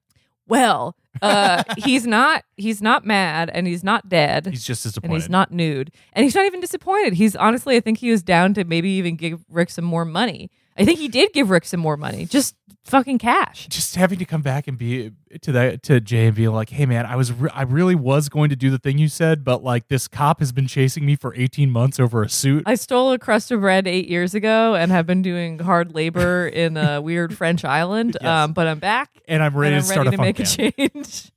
Well, uh, he's not he's not mad and he's not dead. He's just and disappointed. he's not nude. And he's not even disappointed. He's honestly, I think he was down to maybe even give Rick some more money. I think he did give Rick some more money, just fucking cash. just having to come back and be to that to Jay and be like, "Hey, man, I was re- I really was going to do the thing you said, but like this cop has been chasing me for 18 months over a suit." I stole a crust of bread eight years ago and have been doing hard labor in a weird French island. Yes. Um, but I'm back and I'm ready and to I'm start ready to make a change.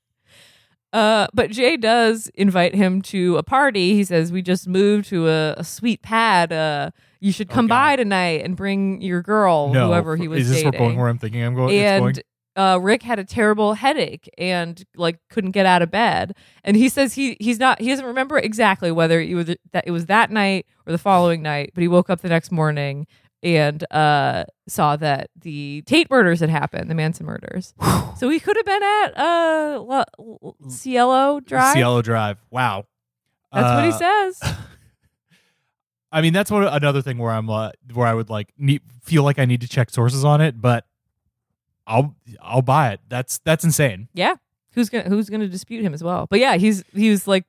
Uh, but Jay does invite him to a party. He says, "We just moved to a, a sweet pad. Uh, you should Oh, come God. by tonight and bring your girl, no, whoever he was is this dating." going where I'm thinking I'm going? and uh, Rick had a terrible headache and like couldn't get out of bed. And he says he he's not he doesn't remember exactly whether it was that it was that night or the following night, but he woke up the next morning and uh, saw that the Tate murders had happened, the Manson murders. so he could have been at uh, La- L- Cielo Drive. Cielo Drive. Wow. That's what he Uh, says. I mean, that's what another thing where I'm uh, where I would like need, feel like I need to check sources on it, but I'll I'll buy it. That's that's insane. Yeah. Who's gonna Who's gonna dispute him as well? But yeah, he's he's like,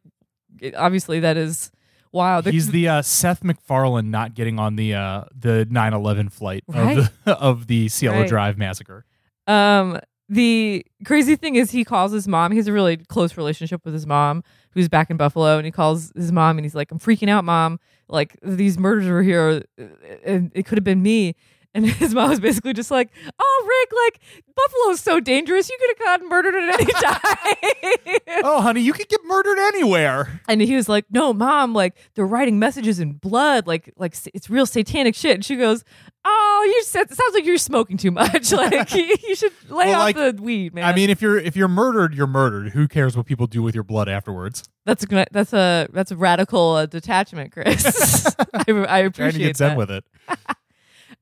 obviously that is wow. The- He's the uh, Seth MacFarlane not getting on the uh, the 9/11 flight Right. of the of the Cielo Right. Drive massacre. Um, the crazy thing is he calls his mom. He has a really close relationship with his mom, who's back in Buffalo, and he calls his mom and he's like, "I'm freaking out, mom. Like these murders were here, uh, and it could have been me." And his mom was basically just like, "Oh, Rick, like Buffalo's so dangerous. You could have gotten murdered at any time." oh, honey, you could get murdered anywhere. and he was like, "No, mom, like they're writing messages in blood, like like it's real satanic shit." And she goes, "Oh, you said it sounds like you're smoking too much. Like you, you should lay Well, off like, the weed, man. I mean, if you're if you're murdered, you're murdered. Who cares what people do with your blood afterwards? that's a that's a that's a radical uh, detachment, Chris. I, I Trying to get zen that. with it.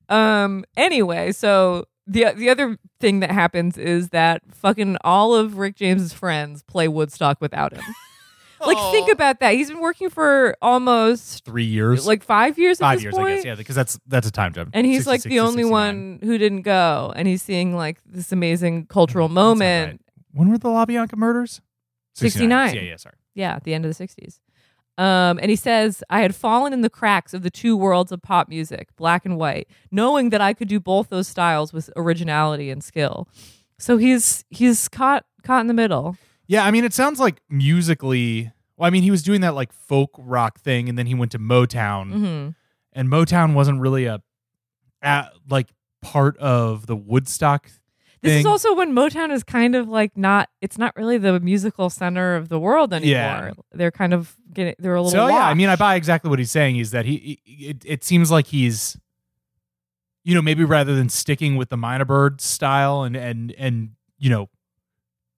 Um. Anyway, so the the other thing that happens is that fucking all of Rick James's friends play Woodstock without him. like, think about that. He's been working for almost Three years, like five years. at five this years, point. I guess. Yeah, because that's that's a time jump. And he's 60, like 60, the only 69. one who didn't go, and he's seeing like this amazing cultural That's not moment. right. When were the LaBianca murders? 69. Yeah, yeah. Sorry. Yeah, at the end of the 60s. Um, and he says, I had fallen in the cracks of the two worlds of pop music, black and white, knowing that I could do both those styles with originality and skill. So he's he's caught caught in the middle. Yeah, I mean, it sounds like musically. Well, I mean, he was doing that like folk rock thing, and then he went to Motown, hmm and Motown wasn't really a, a like part of the Woodstock. This thing. is also when Motown is kind of like not. It's not really the musical center of the world anymore. Yeah. They're kind of getting. They're a little. So yeah, I mean, I buy exactly what he's saying. Is that he? It, it seems like he's, you know, maybe rather than sticking with the Mynah Bird style and and and you know,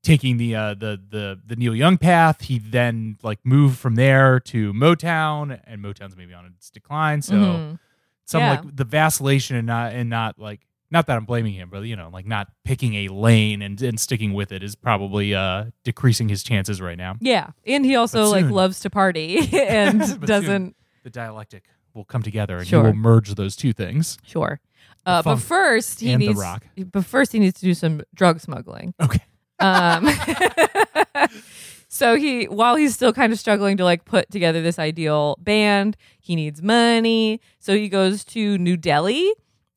taking the uh the the the Neil Young path, he then like moved from there to Motown, and Motown's maybe on its decline. So Mhm. some Yeah. like the vacillation and not and not like not that I'm blaming him, but you know, like not picking a lane and and sticking with it is probably uh decreasing his chances right now. Yeah, and he also like loves to party and doesn't. the dialectic will come together and Sure. he will merge those two things. Sure. Uh, but first he needs. rock. But first he needs to do some drug smuggling. Okay. Um, so he, while he's still kind of struggling to like put together this ideal band, he needs money. So he goes to New Delhi.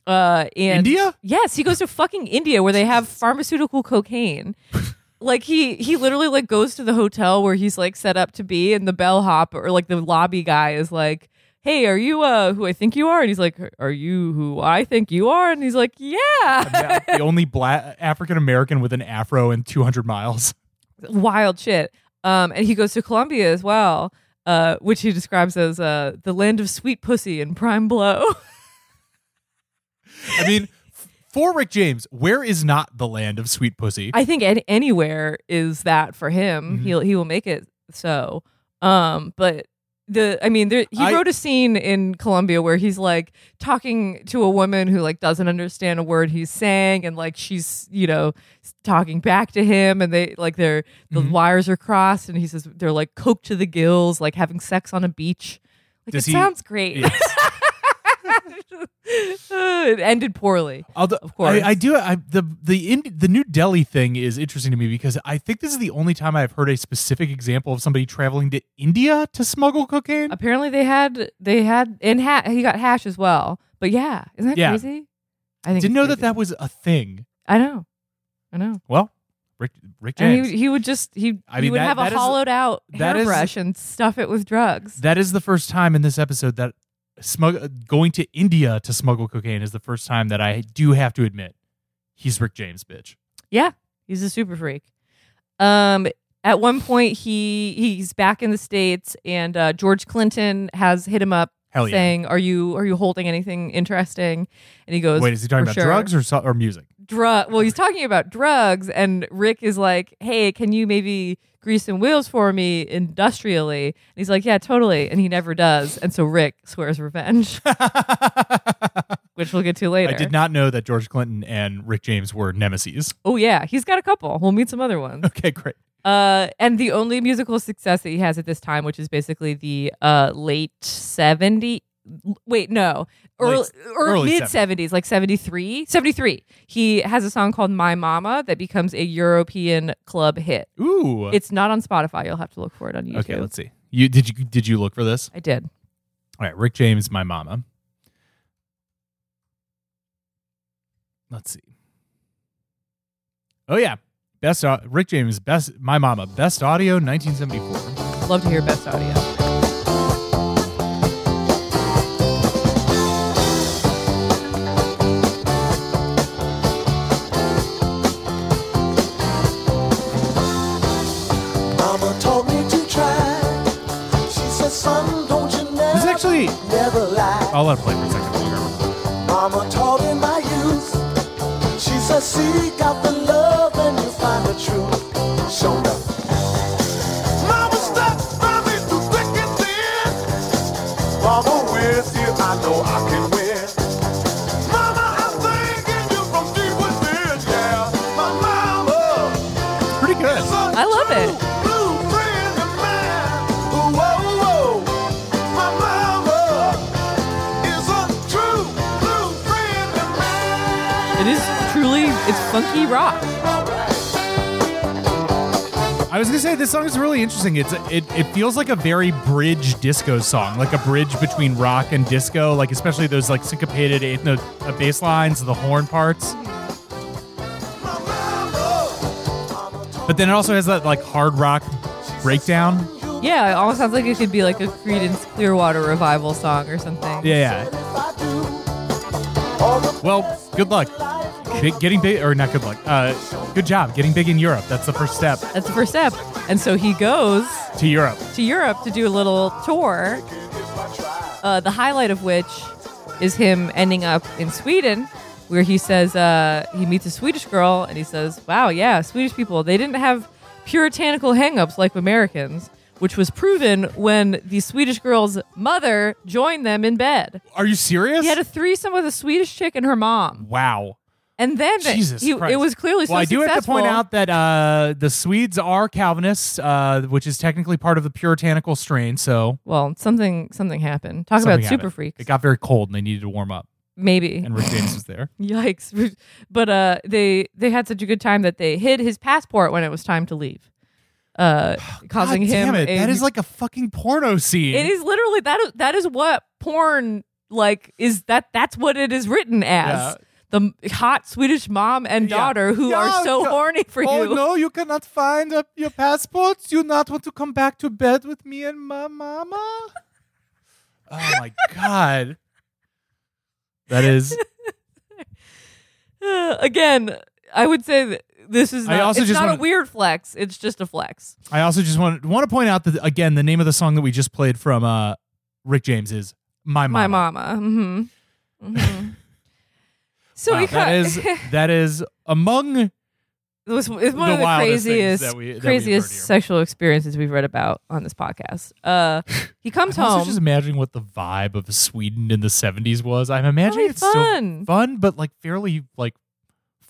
Uh, and India? Yes, he goes to fucking India where they have pharmaceutical cocaine. like he he literally like goes to the hotel where he's like set up to be, and the bellhop or like the lobby guy is like. Hey, are you uh who I think you are? And he's like, Are you who I think you are? And he's like, Yeah. the only black African American with an afro in 200 miles. wild shit. Um, and he goes to Colombia as well, uh, which he describes as uh, the land of sweet pussy and prime blow. I mean, for Rick James, where is not the land of sweet pussy? I think any- anywhere is that for him. Mhm. He'll he will make it so. Um, but the I mean, there, he I- wrote a scene in Colombia where he's like talking to a woman who like doesn't understand a word he's saying, and like she's you know talking back to him, and they like they're the Mhm. wires are crossed, and he says they're like coked to the gills, like having sex on a beach. Like Does it he- sounds great. Yes. It ended poorly. Although, Of course. I, I do. I, the the in, the New Delhi thing is interesting to me because I think this is the only time I've heard a specific example of somebody traveling to India to smuggle cocaine. Apparently they had they had in ha- he got hash as well. But yeah, isn't that Yeah. crazy? I think Didn't know that crazy. that was a thing. I know, I know. Well, Rick Rick And James. he, he would just he, I he would that- have that a is- hollowed out that is- hairbrush and stuff it with drugs. that is the first time in this episode that smug going to India to smuggle cocaine is the first time that I do have to admit he's Rick James, bitch. yeah, he's a super freak. Um, at one point he he's back in the states, and uh, George Clinton has hit him up Hell yeah. saying, "Are you are you holding anything interesting?" And he goes, Wait, is he talking about sure." drugs or so- or music? drug. Well, he's talking about drugs, and Rick is like, "Hey, can you maybe grease some wheels for me industrially?" And he's like, "Yeah, totally," and he never does. And so Rick swears revenge, which we'll get to later. I did not know that George Clinton and Rick James were nemesis. Oh yeah, he's got a couple. We'll meet some other ones. Okay, great. Uh, and the only musical success that he has at this time, which is basically the uh late seventy. Wait, no, early, early mid 70s, like 73. 73. He has a song called My Mama that becomes a European club hit. Ooh. It's not on Spotify. You'll have to look for it on YouTube. okay, let's see. You did you did you look for this? I did. All right, Rick James, my mama. Let's see. Oh yeah, best au- Rick James, best my mama, best audio, 1974. Love to hear best audio. Mama told me to try. She said, son, don't you never, This is actually. I'll let it play for a second. To rock. I was gonna say this song is really interesting. It's it, it feels like a very bridge disco song, like a bridge between rock and disco, like especially those like syncopated eighth note uh, bass lines, the horn parts. But then it also has that like hard rock breakdown. Yeah, it almost sounds like it could be like a Creedence Clearwater revival song or something. Yeah, yeah. Well, good luck. Big, getting big, or not good luck. Uh, good job getting big in Europe. That's the first step That's the first step. And so he goes to Europe. to Europe to do a little tour. Uh, the highlight of which is him ending up in Sweden, where he says uh, he meets a Swedish girl and he says, "Wow, yeah, Swedish people they didn't have puritanical hangups like Americans." Which was proven when the Swedish girl's mother joined them in bed. Are you serious? He had a threesome with a Swedish chick and her mom, wow. And then Jesus he, it was clearly so well, I do have to point out that uh, the Swedes are Calvinists, uh, which is technically part of the puritanical strain. So Well, something something happened. Talk something about super happened. freaks. It got very cold, and they needed to warm up. Maybe. And Rick James was there. Yikes! But uh, they they had such a good time that they hid his passport when it was time to leave, uh, causing God him. damn it! a- that is like a fucking porno scene. it is literally that is that is what porn like is that that's what it is written as. Yeah. The hot Swedish mom and Yeah. daughter who Yeah, are so ca- horny for oh you. Oh no, you cannot find uh, your passports. You not want to come back to bed with me and my mama? Oh my god. That is. Uh, again, I would say that this is I not, also it's just not wanna- a weird flex. It's just a flex. I also just want want to point out that again, the name of the song that we just played from uh, Rick James is "My Mama." My mama. Mm-hmm. hmm So Wow, we that is that is among It was, it's one the of the craziest, that we- that craziest sexual experiences we've read about on this podcast. Uh, he comes I'm also home. just imagining what the vibe of Sweden in the 70s was. I'm imagining it's still fun. fun, but like fairly like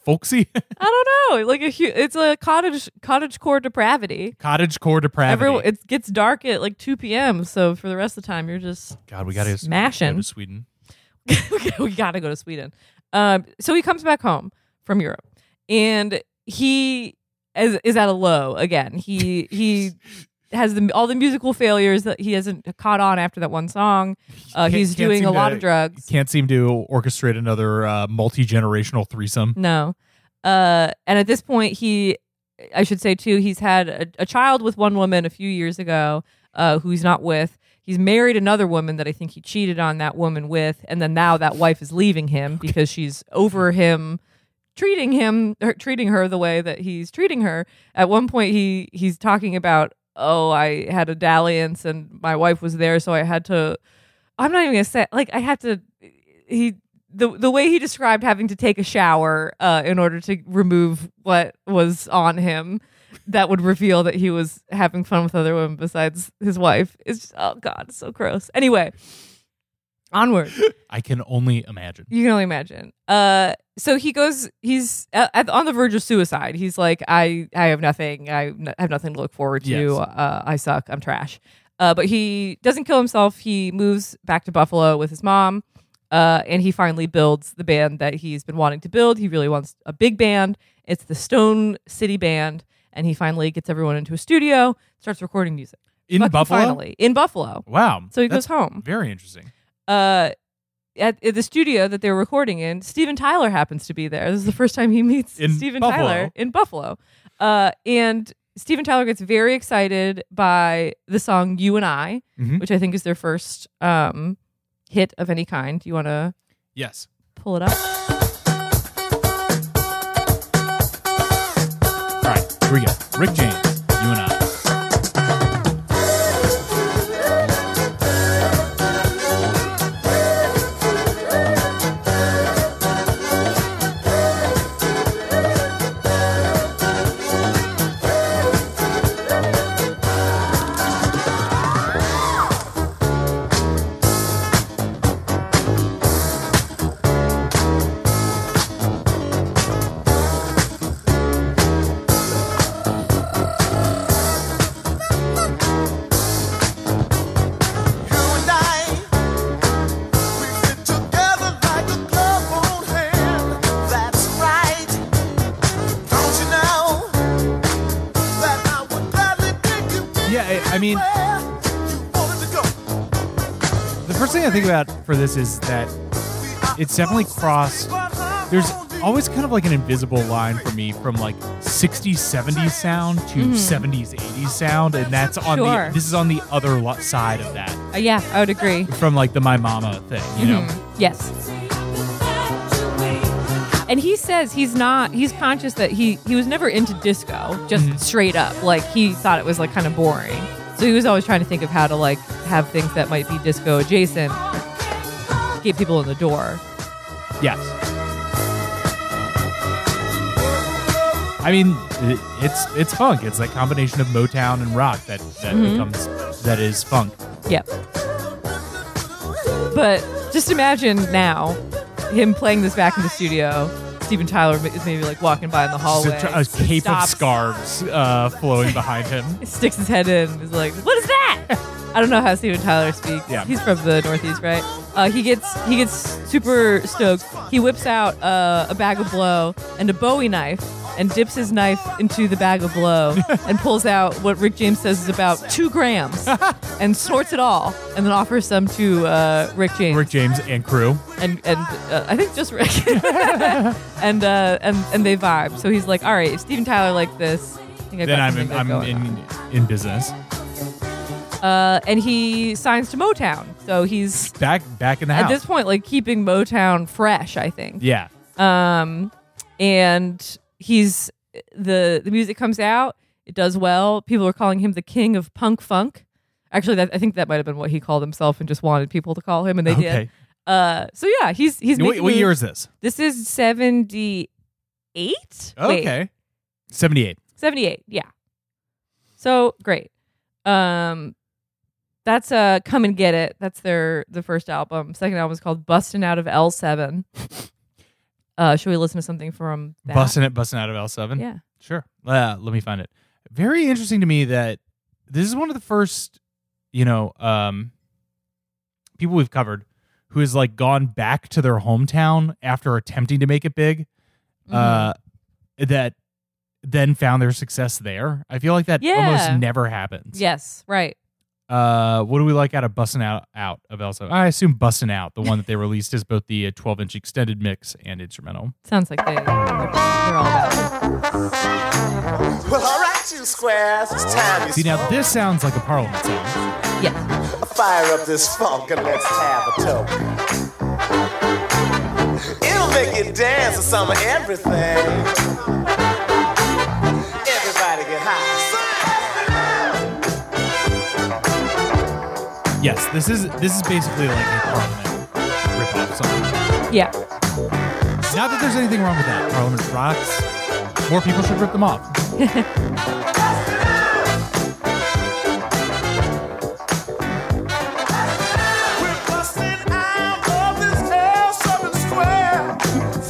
folksy. I don't know, like a hu- it's a cottage cottage core depravity. Cottage core depravity. Everyone, it gets dark at like two p.m. So for the rest of the time, you're just God, we got to smashing. to Sweden. we gotta go to Sweden. Um, so he comes back home from Europe, and he is, is at a low again. He he has the, all the musical failures that he hasn't caught on after that one song. Uh, he's can't doing a lot to- of drugs. Can't seem to orchestrate another uh, multi generational threesome. No, uh, and at this point, he, I should say too, he's had a, a child with one woman a few years ago, uh, who he's not with. He's married another woman that I think he cheated on that woman with, and then now that wife is leaving him because she's over him treating him or treating her the way that he's treating her. At one point he he's talking about, "Oh, I had a dalliance and my wife was there, so I had to I'm not even going to say like I had to he the the way he described having to take a shower uh, in order to remove what was on him that would reveal that he was having fun with other women besides his wife. Is just, oh god it's so gross. Anyway onward. I can only imagine. you can only imagine. Uh so he goes he's at, at- on the verge of suicide. He's like i i have nothing. I n- have nothing to look forward to. Yes. uh i suck. I'm trash. Uh but he doesn't kill himself. He moves back to buffalo with his mom uh and he finally builds the band that he's been wanting to build. He really wants a big band. It's the stone city band and he finally gets everyone into a studio starts recording music In Fucking Buffalo? finally in buffalo Wow. so he goes home Very interesting. uh, at, at the studio that they were recording in, Steven Tyler happens to be there. This is the first time he meets In Steven Buffalo. Tyler in Buffalo. Uh, and Steven Tyler gets very excited by the song "You and I," Mhm. which I think is their first um, hit of any kind. Do you want to Yes. pull it up? We go. Rick James, you and I. I mean, the first thing I think about for this is that it's definitely crossed. There's always kind of like an invisible line for me from like 60s, 70s sound to 70s, 80s sound, and that's on Mm-hmm. Sure. the. This is on the other side of that, Uh, yeah, I would agree. from like the My Mama thing, you know. Mhm. Yes. And he says he's not. He's conscious that he he was never into disco, just Mm-hmm. straight up. Like he thought it was like kind of boring. So he was always trying to think of how to like have things that might be disco adjacent, get people in the door. Yes. I mean, it, it's it's funk. It's that combination of Motown and rock that that Mm-hmm. becomes that is funk. Yep. But just imagine now him playing this back in the studio. Steven Tyler is maybe like walking by in the hallway. A, a cape stops, of scarves uh, flowing behind him. sticks his head in and is like, "What is that?" I don't know how Steven Tyler speaks. Yeah. he's from the Northeast, right? Uh, he gets he gets super stoked. He whips out uh, a bag of blow and a Bowie knife and dips his knife into the bag of blow and pulls out what Rick James says is about two grams and snorts it all and then offers some to uh, Rick James Rick James and crew. and and uh, I think just Rick, and uh, and and they vibe. So he's like, all right, if Steven Tyler like this, I think I then I'm, in, I'm in on. in business. Uh, and he signs to Motown. So he's Back back in the at this point like keeping Motown fresh. I think. yeah. Um, and he's the the music comes out. It does well. People are calling him the king of punk funk. Actually, that, I think that might have been what he called himself and just wanted people to call him, and they Okay. did. Uh, so yeah, he's he's What, what year is this? This is 78? Wait, Okay. 78. 78. Yeah. So, great. Um that's uh Come and Get It. That's their the first album. Second album is called Bustin' Out of L7. Uh should we listen to something from that? Busting it, busting out of L7. Yeah. Sure. Uh, let me find it. Very interesting to me that this is one of the first, you know, um, people we've covered who has like gone back to their hometown after attempting to make it big. Uh, Mm-hmm. that then found their success there. I feel like that Yeah. almost never happens. Yes, right. Uh, what do we like out of busting out out of L7? I assume busting out, the one that they released is both the 12 inch extended mix and instrumental. Sounds like they they're, they're all about it. Well, all right, you squares. It's time you See, now this sounds like a Parliament song. Yeah. fire up this funk and let's have a toke. It'll make you dance to some of everything. Yes, this is this is basically like a Parliament ripoff song. Yeah. Not that there's anything wrong with that. Parliament rocks. More people should rip them off. We're busting out of this L7 square.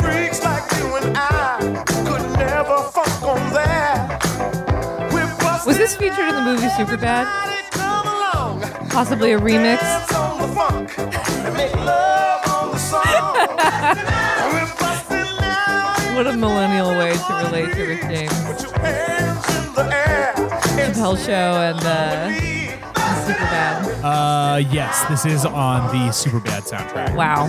Freaks like you and I could never funk on that. We're busting Was this featured in the movie Superbad? Out, come along. Possibly a remix. Dance on the funk and make love on the song. We're busting out. What a millennial way to relate to Rick James. Put your hands in the air. It's Chappelle Show and uh. Superbad. Uh, yes, this is on the Superbad soundtrack. Wow.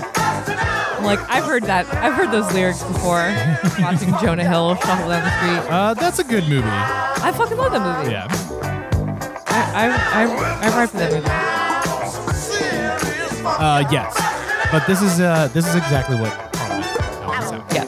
I'm like, I've heard that. I've heard those lyrics before. watching Jonah Hill shuffle down the street. Uh, that's a good movie. I fucking love that movie. Yeah. I, I, I, ride for that movie. Uh, yes, but this is uh, this is exactly what Parliament. Yeah.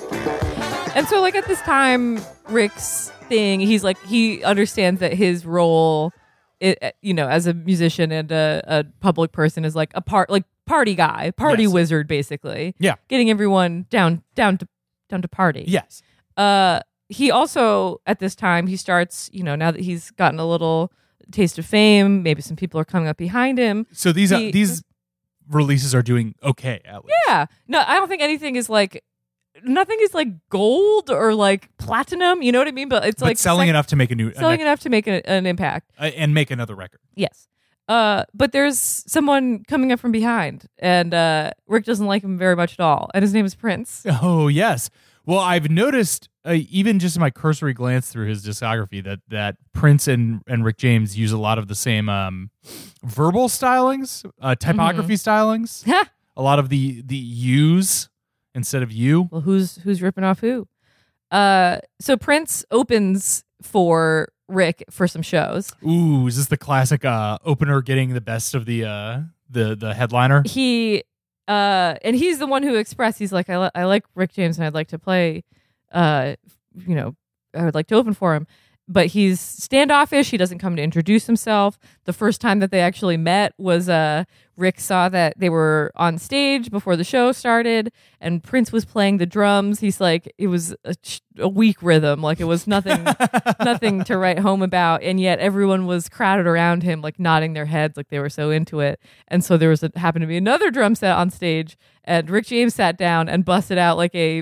And so, like, at this time, Rick's thing, he's like, he understands that his role, it, you know, as a musician and a, a public person is like a part, like, party guy, party Yes. wizard, basically. Yeah. Getting everyone down, down to, down to party. Yes. uh he also at this time he starts you know now that he's gotten a little taste of fame maybe some people are coming up behind him So these uh, He- these releases are doing okay at least. yeah no i don't think anything is like nothing is like gold or like platinum you know what i mean but it's but like selling sec- enough to make a new selling a, enough to make a, an impact uh, and make another record. yes uh but there's someone coming up from behind and uh rick doesn't like him very much at all and his name is prince Oh yes. Well, I've noticed uh, even just in my cursory glance through his discography that that Prince and and Rick James use a lot of the same um, verbal stylings, uh, typography stylings. a lot of the the U's instead of you. Well, who's who's ripping off who? Uh, so Prince opens for Rick for some shows. Ooh, is this the classic uh, opener getting the best of the uh, the the headliner? He uh, and he's the one who expressed he's like I, li- I like Rick James and I'd like to play. Uh, you know, I would like to open for him. But he's standoffish. He doesn't come to introduce himself. The first time that they actually met was uh, Rick saw that they were on stage before the show started, and Prince was playing the drums. He's like, it was a, a weak rhythm, like it was nothing, nothing to write home about. And yet everyone was crowded around him, like nodding their heads, like they were so into it. And so there was a, happened to be another drum set on stage, and Rick James sat down and busted out like a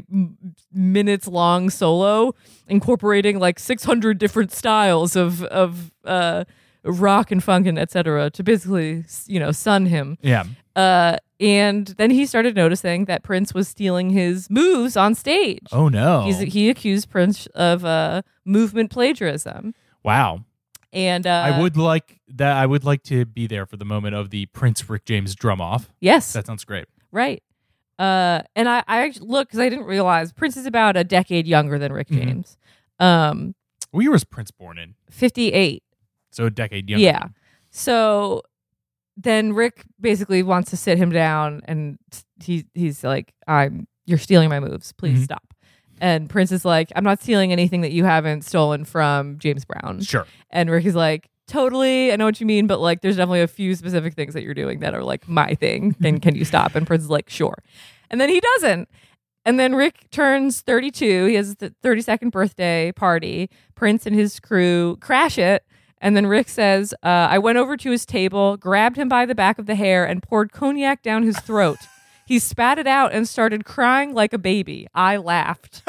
minutes long solo, incorporating like 600 different styles of of uh, rock and funk and etc. to basically you know sun him. Yeah. Uh, and then he started noticing that Prince was stealing his moves on stage. Oh no. He's, he accused Prince of uh, movement plagiarism. wow. And uh, I would like that. I would like to be there for the moment of the Prince Rick James drum off. yes, That sounds great. right. Uh, and I, I actually look because I didn't realize Prince is about a decade younger than Rick Mhm. James. Um, What year was Prince born in? 58. So a decade younger. Yeah. So then Rick basically wants to sit him down and he he's like, I'm you're stealing my moves. Please Mhm. stop. And Prince is like, I'm not stealing anything that you haven't stolen from James Brown. Sure. And Rick is like, totally, I know what you mean, but like there's definitely a few specific things that you're doing that are like my thing. And can you stop? And Prince is like, sure. And then he doesn't. And then Rick turns 32. He has the 32nd birthday party. Prince and his crew crash it. And then Rick says, uh, I went over to his table, grabbed him by the back of the hair, and poured cognac down his throat. he spat it out and started crying like a baby. I laughed.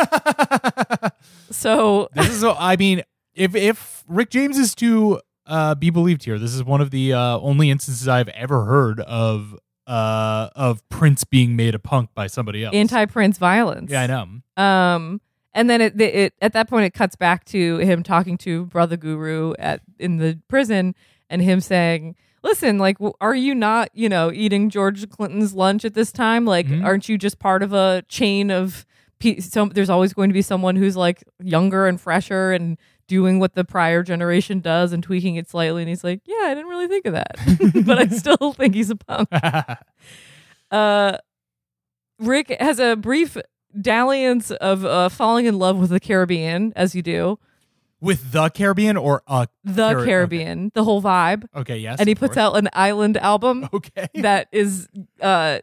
so This is. I mean, if if Rick James is to uh, be believed here, this is one of the uh, only instances I've ever heard of uh, of Prince being made a punk by somebody else. anti-Prince violence. Yeah, I know. Um, and then it, it at that point it cuts back to him talking to Brother Guru at in the prison, and him saying, "Listen, like, are you not, you know, eating George Clinton's lunch at this time? Like, Mhm. aren't you just part of a chain of? Pe- so there's always going to be someone who's like younger and fresher and." Doing what the prior generation does and tweaking it slightly, and he's like, "Yeah, I didn't really think of that, but I still think he's a punk." uh, Rick has a brief dalliance of uh, falling in love with the Caribbean, as you do. With the Caribbean or uh The Cari- Caribbean, the whole vibe. Okay, yes. and he puts course. out an island album Okay. that is, uh,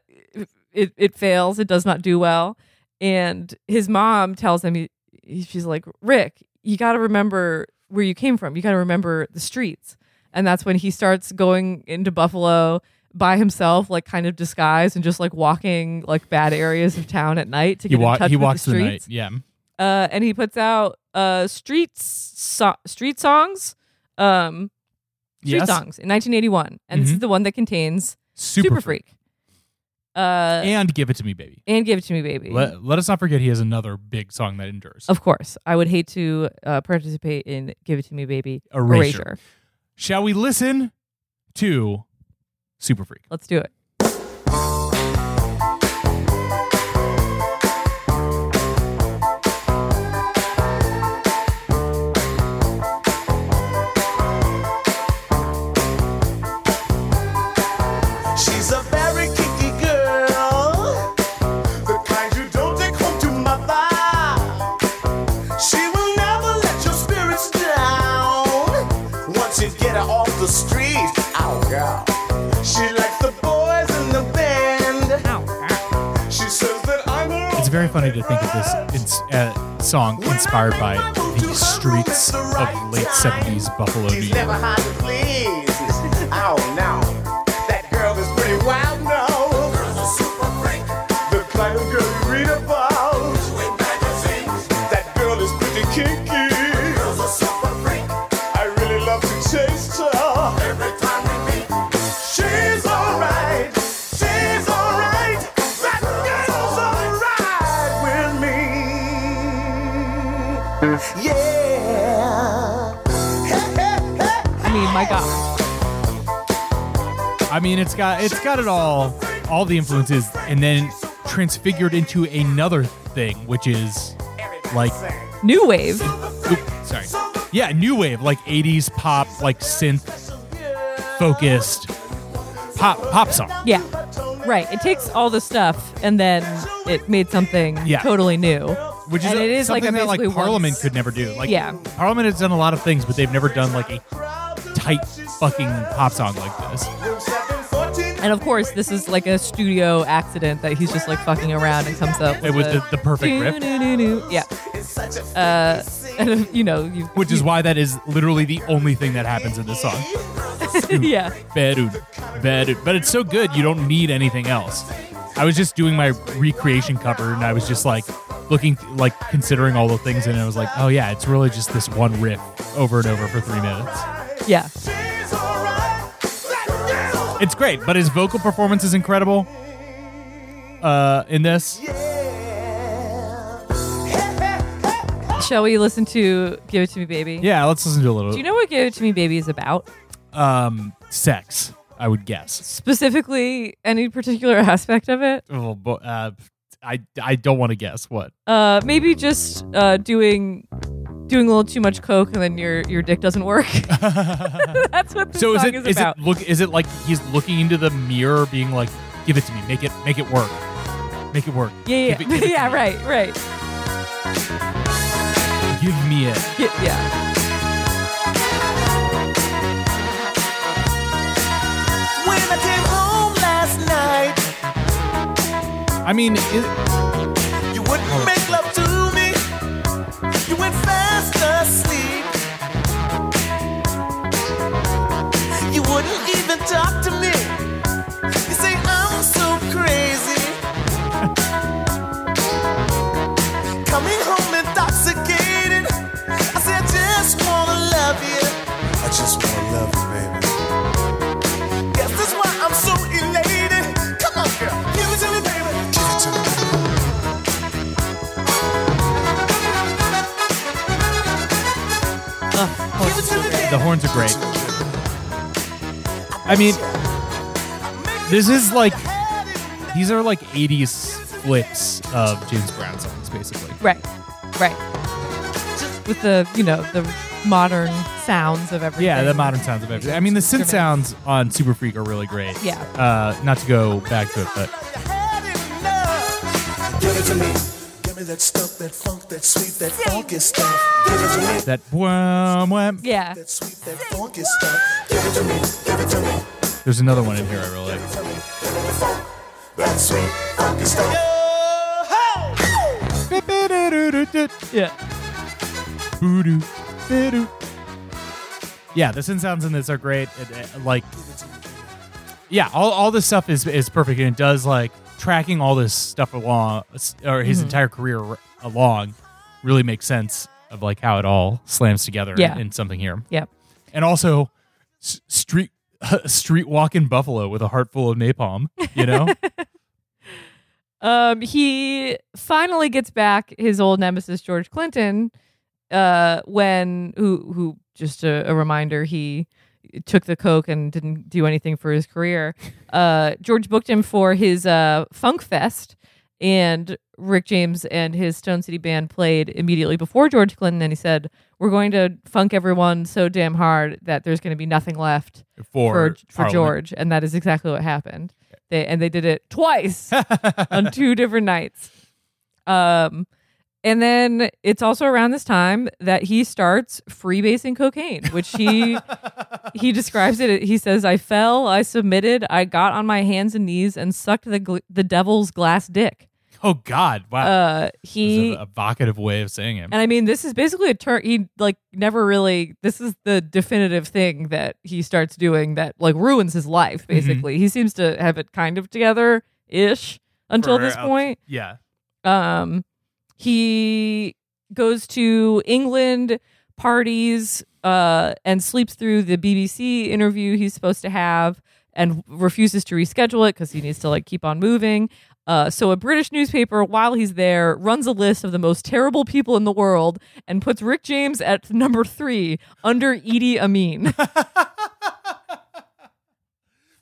it, it fails. It does not do well. And his mom tells him, he- she's like, Rick, you got to remember where you came from. You got to remember the streets. And that's when he starts going into Buffalo by himself, like kind of disguised and just like walking like bad areas of town at night to he get in wa- touch he with walks the the, streets. night. Yeah. Uh, and he puts out uh streets so- street songs, um, street Yes. songs in 1981, and this Mhm. is the one that contains Super, Super, Freak. Uh, And give it to me, baby. and give it to me, baby. Let, let us not forget he has another big song that endures. of course, I would hate to uh, participate in "Give It to Me, Baby." Erasure. Shall we listen to Super Freak? Let's do it. Her It's very funny to think of this uh, song inspired by the streets of late 70s Buffalo, New York. Mean, it's got it's got it all, all the influences, and then transfigured into another thing, which is like, New wave. oop, sorry, yeah, new wave, like '80s pop, like synth focused pop pop song. Yeah. Right. It takes all the stuff and then it made something Yeah. totally new. Which is, and a- it is like something a that like Parliament once- could never do. Like, Yeah. Parliament has done a lot of things, but they've never done like a tight fucking pop song like this. And of course, this is like a studio accident that he's just like fucking around and comes up. It with was the, the perfect riff. Yeah. Uh, and you know, you. Which is why that is literally the only thing that happens in this song. yeah. Bedud, bedud. But it's so good, you don't need anything else. I was just doing my recreation cover, and I was just like looking, like considering all the things, and I was like, oh yeah, it's really just this one riff over and over for three minutes. Yeah. It's great, but his vocal performance is incredible. Uh, in this, Shall we listen to "Give It to Me, Baby"? yeah, let's listen to a little. Do you know what "Give It to Me, Baby" is about? um, sex, I would guess. Specifically, any particular aspect of it? Oh, bo- uh, I I don't want to guess what. Uh, maybe just uh, doing doing a little too much coke and then your your dick doesn't work. That's what this So is song it is is about. it look is it like he's looking into the mirror, being like, "Give it to me, make it make it work, make it work." yeah, yeah, Give it- give it yeah. me. Right, right. Give me it. Yeah, yeah. When I came home last night, I mean, it, even talk to me. You say I'm so crazy. Coming home intoxicated. I say I just wanna love you. I just wanna love you, baby. Yes, that's why I'm so elated. Come on, girl, give it to me, baby. Give it to me. Give it to me, baby. the horns are great. I mean, this is like these are like '80s flips of James Brown songs, basically. Right, right. With the you know the modern sounds of everything. Yeah, the modern sounds of everything. I mean, the synth sounds on Super Freak are really great. Yeah. Uh, not to go back to it, but that stuff, that funk, that sweet, that funky stuff. Give it to me. that wham, wham. Yeah. That sweet, that funky stuff. Give it to me. Give it to me. There's another one in here I really like. That sweet, funky stuff. Yeah. Boo-doo, boo-doo. Yeah, the synth sounds in this are great. It, it- like, yeah, all, all this stuff is is perfect, and it does like tracking all this stuff along, or his Mm-hmm. entire career along, really makes sense of like how it all slams together Yeah. in something here. Yep. And also, s- street street walking Buffalo with a heart full of napalm. You know, Um, he finally gets back his old nemesis George Clinton. Uh, when who who just a, a reminder he took the coke and didn't do anything for his career. Uh, George booked him for his uh Funk Fest, and Rick James and his Stone City band played immediately before George Clinton, and he said, "We're going to funk everyone so damn hard that there's going to be nothing left." for for, for George, and that is exactly what happened. They and they did it twice on two different nights. Um, and then it's also around this time that he starts freebasing cocaine, which he he describes it. He says, "I fell, I submitted, I got on my hands and knees and sucked the gl- the devil's glass dick." Oh God! Wow, Uh, he evocative way of saying it. and I mean, this is basically a turn. He like never really. This is the definitive thing that he starts doing that like ruins his life. Basically, he seems to have it kind of together ish until For, this uh, point. yeah. Um, he goes to England parties uh, and sleeps through the BBC interview he's supposed to have and refuses to reschedule it because he needs to like keep on moving. Uh, so a British newspaper, while he's there, runs a list of the most terrible people in the world and puts Rick James at number three under Idi Amin.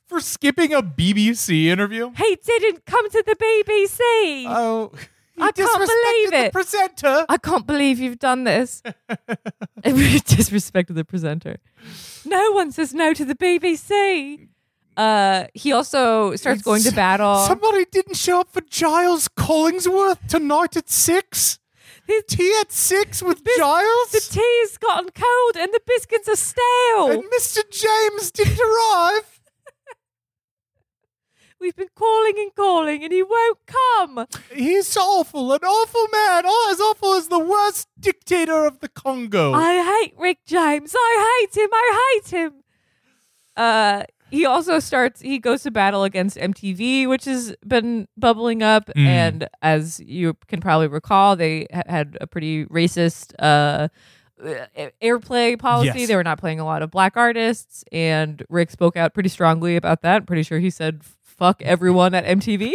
for skipping a BBC interview. He didn't come to the BBC. Oh, I can't believe the it. presenter. I can't believe you've done this. disrespected the presenter. No one says no to the BBC. Uh, he also starts going to battle. Somebody didn't show up for Giles Collingsworth tonight at six. His- Tea at six with Giles. the tea's gotten cold and the biscuits are stale. and Mr. James didn't arrive. We've been calling and calling and he won't come. He's awful, an awful man, oh, as awful as the worst dictator of the Congo. I hate Rick James. I hate him. I hate him. Uh, he also starts. He goes to battle against MTV, which has been bubbling up. Mm. And as you can probably recall, they ha- had a pretty racist uh, airplay policy. Yes. They were not playing a lot of black artists, and Rick spoke out pretty strongly about that. I'm pretty sure he said "fuck everyone" at MTV.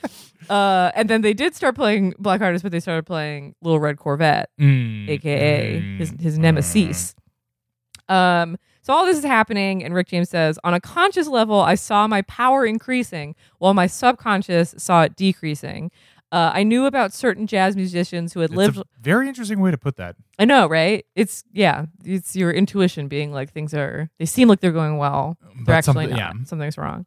uh, and then they did start playing black artists, but they started playing Little Red Corvette Mm. aka Mm. his his nemesis. Um, so all this is happening, and Rick James says, on a conscious level, I saw my power increasing, while my subconscious saw it decreasing. Uh, I knew about certain jazz musicians who had It's lived. very interesting way to put that. I know, right? It's yeah, it's your intuition being like things are. They seem like they're going well. They're actually something- not. yeah. Something's wrong.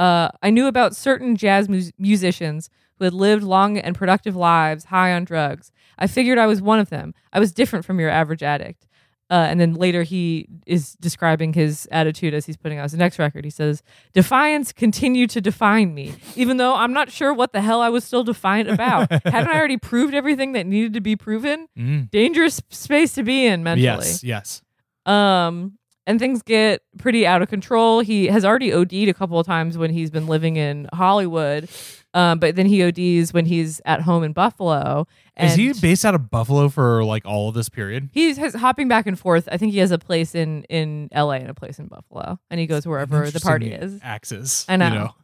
Uh, I knew about certain jazz mus- musicians who had lived long and productive lives high on drugs. I figured I was one of them. I was different from your average addict. Uh, and then later he is describing his attitude as he's putting out his next record. He says, Defiance continued to define me, even though I'm not sure what the hell I was still defiant about. Hadn't I already proved everything that needed to be proven? Mm. Dangerous space to be in mentally. Yes, yes. Um, and things get pretty out of control. He has already OD'd a couple of times when he's been living in Hollywood. Um, but then he ODs when he's at home in Buffalo. And Is he based out of Buffalo for like all of this period? He's has, hopping back and forth. I think he has a place in in LA and a place in Buffalo, and he goes wherever the party is. Axis. I know. You know?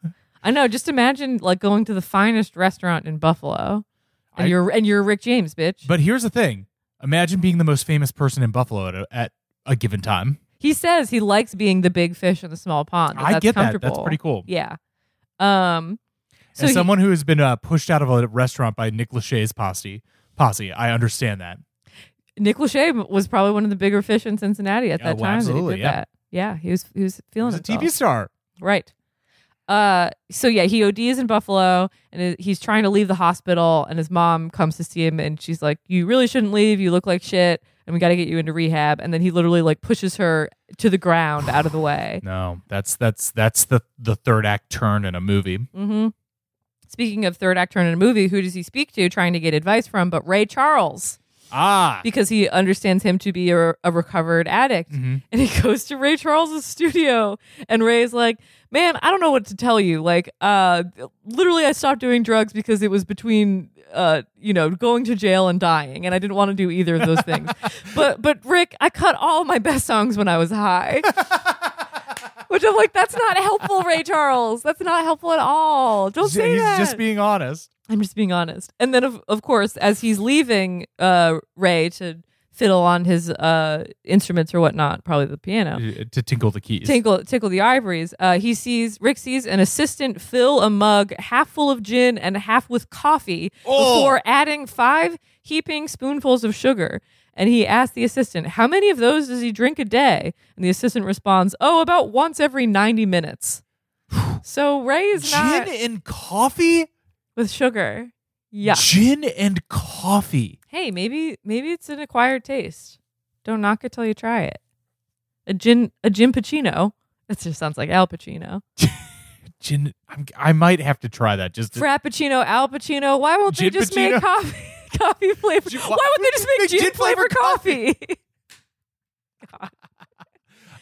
I know. Just imagine like going to the finest restaurant in Buffalo, and I- you're and you're Rick James, bitch. But here's the thing: imagine being the most famous person in Buffalo at a, at a given time. He says he likes being the big fish in the small pond. I that's get that. That's pretty cool. Yeah. Um. So As he- someone who has been uh, pushed out of a restaurant by Nick Lachey's posse, posse, I understand that. Nick Lachey was probably one of the bigger fish in Cincinnati at Yeah, that well, time. absolutely, that he yeah. that. Yeah, he was he was He feeling was a. TV star. Right. Uh, so yeah, he ODs in Buffalo, and he's trying to leave the hospital, and his mom comes to see him, and she's like, "You really shouldn't leave. You look like shit, and we got to get you into rehab." And then he literally like pushes her to the ground out of the way. No, that's that's that's the the third act turn in a movie. Mm-hmm. Speaking of third act turn in a movie, who does he speak to, trying to get advice from? But Ray Charles, Ah, because he understands him to be a, a recovered addict. Mhm. and he goes to Ray Charles's studio and Ray's like, "Man, I don't know what to tell you. Like, uh literally I stopped doing drugs because it was between uh, you know, going to jail and dying and I didn't want to do either of those things. but but Rick, I cut all my best songs when I was high." Which I'm like, that's not helpful, Ray Charles. That's not helpful at all. Don't say he's that. just being honest. I'm just being honest. And then of of course, as he's leaving uh Ray to fiddle on his uh instruments or whatnot, probably the piano. uh, to tinkle the keys. Tinkle tickle the ivories. Uh he sees Rick sees an assistant fill a mug half full of gin and half with coffee Oh. before adding five heaping spoonfuls of sugar. And he asks the assistant, How many of those does he drink a day? And the assistant responds, Oh, about once every ninety minutes. so Ray is Gin not and coffee. With sugar. Yeah. Gin and coffee. hey, maybe maybe it's an acquired taste. Don't knock it till you try it. A gin a gin Pacino. That just sounds like Al Pacino. Gin. I'm, I might have to try that. Just to, Frappuccino, Al Pacino. Why won't they just Pacino? make coffee coffee flavor? Gin- Why would they just make, gin, flavored coffee?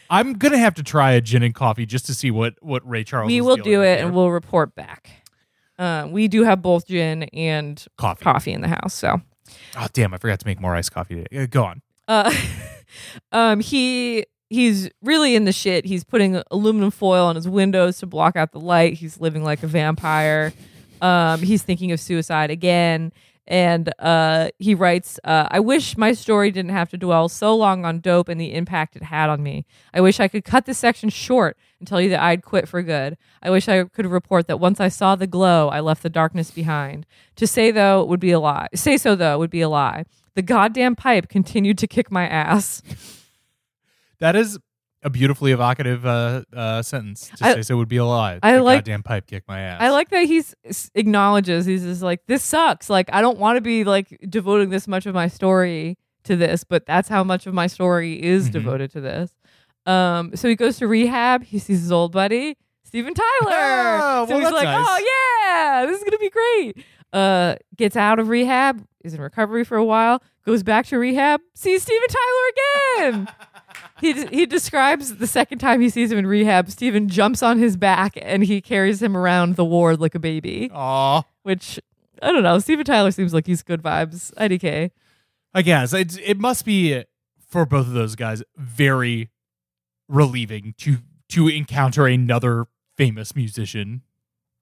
I'm gonna have to try a gin and coffee just to see what what Ray Charles. we will do it here. and we'll report back. Uh, we do have both gin and coffee. coffee in the house, so Oh damn! I forgot to make more iced coffee today. Uh, Go on. uh, um, he he's really in the shit. He's putting aluminum foil on his windows to block out the light. He's living like a vampire. Um, he's thinking of suicide again, And uh, he writes, uh, I wish my story didn't have to dwell so long on dope and the impact it had on me. I wish I could cut this section short and tell you that I'd quit for good. I wish I could report that once I saw the glow, I left the darkness behind. To say, though, would be a lie. Say so, though, would be a lie. The goddamn pipe continued to kick my ass. That is a beautifully evocative uh, uh, sentence. To I- say so would be a lie. I The like- goddamn pipe kick my ass. I like that he's s- acknowledges he's just like this sucks. Like I don't want to be like devoting this much of my story to this, but that's how much of my story is Mhm. devoted to this. Um, so he goes to rehab. He sees his old buddy Steven Tyler. Oh, so well, he's like, nice. "Oh yeah, this is gonna be great." Uh, gets out of rehab, is in recovery for a while, goes back to rehab, sees Steven Tyler again. he he describes the second time he sees him in rehab, Steven jumps on his back and he carries him around the ward like a baby. Aw. Which I don't know. Steven Tyler seems like he's good vibes. IDK. I guess it's, it must be for both of those guys very relieving to to encounter another famous musician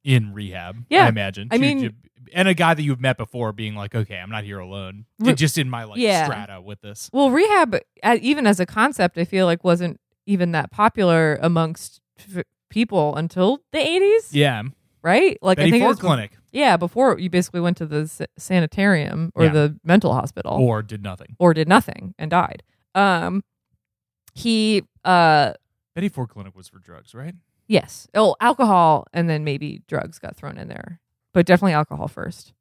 in rehab. Yeah. I imagine. I mean- and a guy that you've met before, being like, okay, I'm not here alone. Re- just in my like Yeah. strata with this. Well, rehab, even as a concept, I feel like wasn't even that popular amongst f- people until the 80s, Yeah, right? Like I Betty think it Ford was Clinic, Yeah, before you basically went to the sanitarium or Yeah. the mental hospital or did nothing. or did nothing and died. Um, he, uh, Betty Ford Clinic was for drugs, right? Yes, oh, alcohol and then maybe drugs got thrown in there, but definitely alcohol first.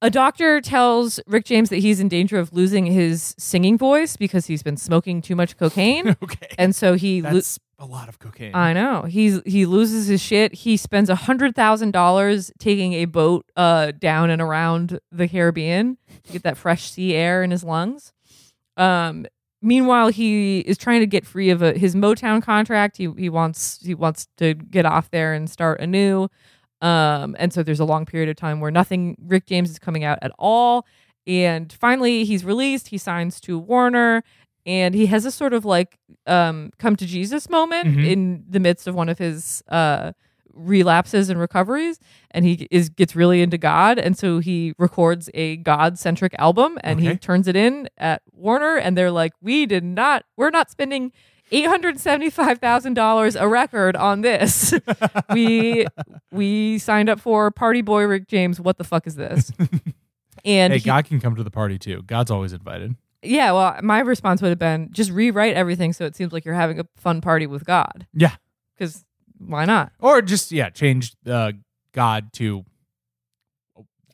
A doctor tells Rick James that he's in danger of losing his singing voice because he's been smoking too much cocaine, okay, and so he. lo- that's a lot of cocaine. I know he's he loses his shit. He spends a hundred thousand dollars taking a boat uh down and around the Caribbean to get that fresh sea air in his lungs. Um, meanwhile, he is trying to get free of a, his Motown contract. He he wants he wants to get off there and start anew. Um, and so there's a long period of time where nothing Rick James is coming out at all. And finally, he's released. He signs to Warner, and he has a sort of like um, come to Jesus moment Mhm. in the midst of one of his uh, relapses and recoveries. And he is gets really into God, and so he records a God centric album, and he turns it in at Warner, and they're like, "We did not. We're not spending." Eight hundred seventy-five thousand dollars a record on this. we we signed up for Party Boy Rick James. What the fuck is this? And hey, he- God can come to the party too. God's always invited. yeah, well, my response would have been just rewrite everything so it seems like you're having a fun party with God. Yeah, Because why not? or just yeah, change uh, God to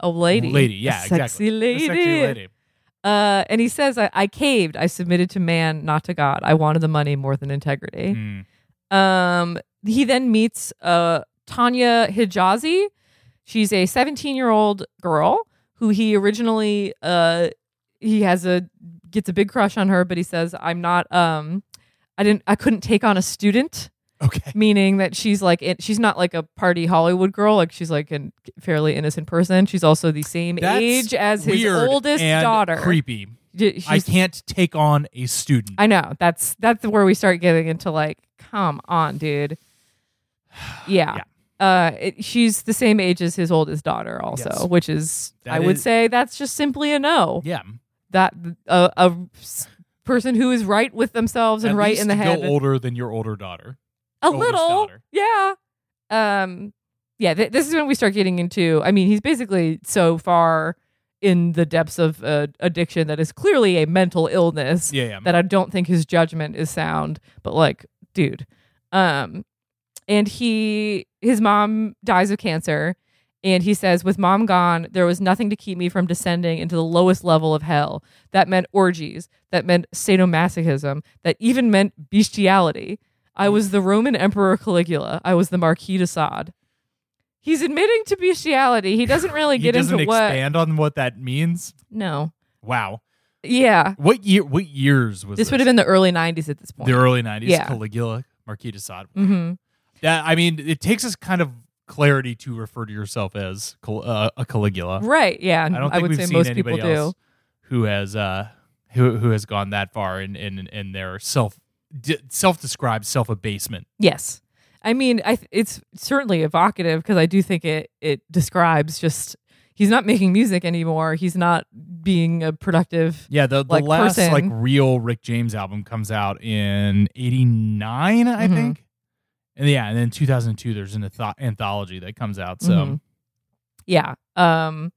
A lady, lady. Yeah, A exactly. sexy A lady. sexy lady. Uh, and he says, I, I caved. I submitted to man, not to God. I wanted the money more than integrity. Mm. Um, he then meets uh, Tanya Hijazi. She's a 17 year old girl who he originally uh, he has a gets a big crush on her, but he says, "I'm not. Um, I didn't. I couldn't take on a student." Okay. Meaning that she's like it, she's not like a party Hollywood girl. Like she's like a fairly innocent person. She's also the same That's age as his weird oldest and daughter. Creepy. D- I she's- can't take on a student. I know. That's that's where we start getting into like, come on, dude. Yeah. Uh, it, she's the same age as his oldest daughter, also, Yes. which is That I would is- say that's just simply a no. yeah. That uh, a person who is right with themselves and At right in the head, older than your older daughter. A little, daughter. yeah. Um, yeah. Th- this is when we start getting into. I mean, he's basically so far in the depths of uh, addiction that is clearly a mental illness Yeah, yeah. that I don't think his judgment is sound. But like, dude, um, and he his mom dies of cancer, and he says, with mom gone, there was nothing to keep me from descending into the lowest level of hell. That meant orgies. That meant sadomasochism. That even meant bestiality. I was the Roman Emperor Caligula. I was the Marquis de Sade. He's admitting to bestiality. He doesn't really get doesn't into what. expand on what that means. No. Wow. Yeah. What year? What years was This this? would have been the early 90s at this point. the early '90s. Yeah. Caligula, Marquis de Sade. hmm Yeah, I mean, it takes us kind of clarity to refer to yourself as Cal- uh, a Caligula. Right. Yeah. I don't think would we've say seen most anybody people else who has uh who who has gone that far in in, in their self d- self-described self-abasement. Yes. I mean, I th- it's certainly evocative because I do think it it describes just he's not making music anymore. He's not being a productive. Yeah, the, the like, last person. like real Rick James album comes out in '89, I Mhm. think. And yeah, and then 2002, there's an anth- anthology that comes out. So Mhm. Yeah. Um,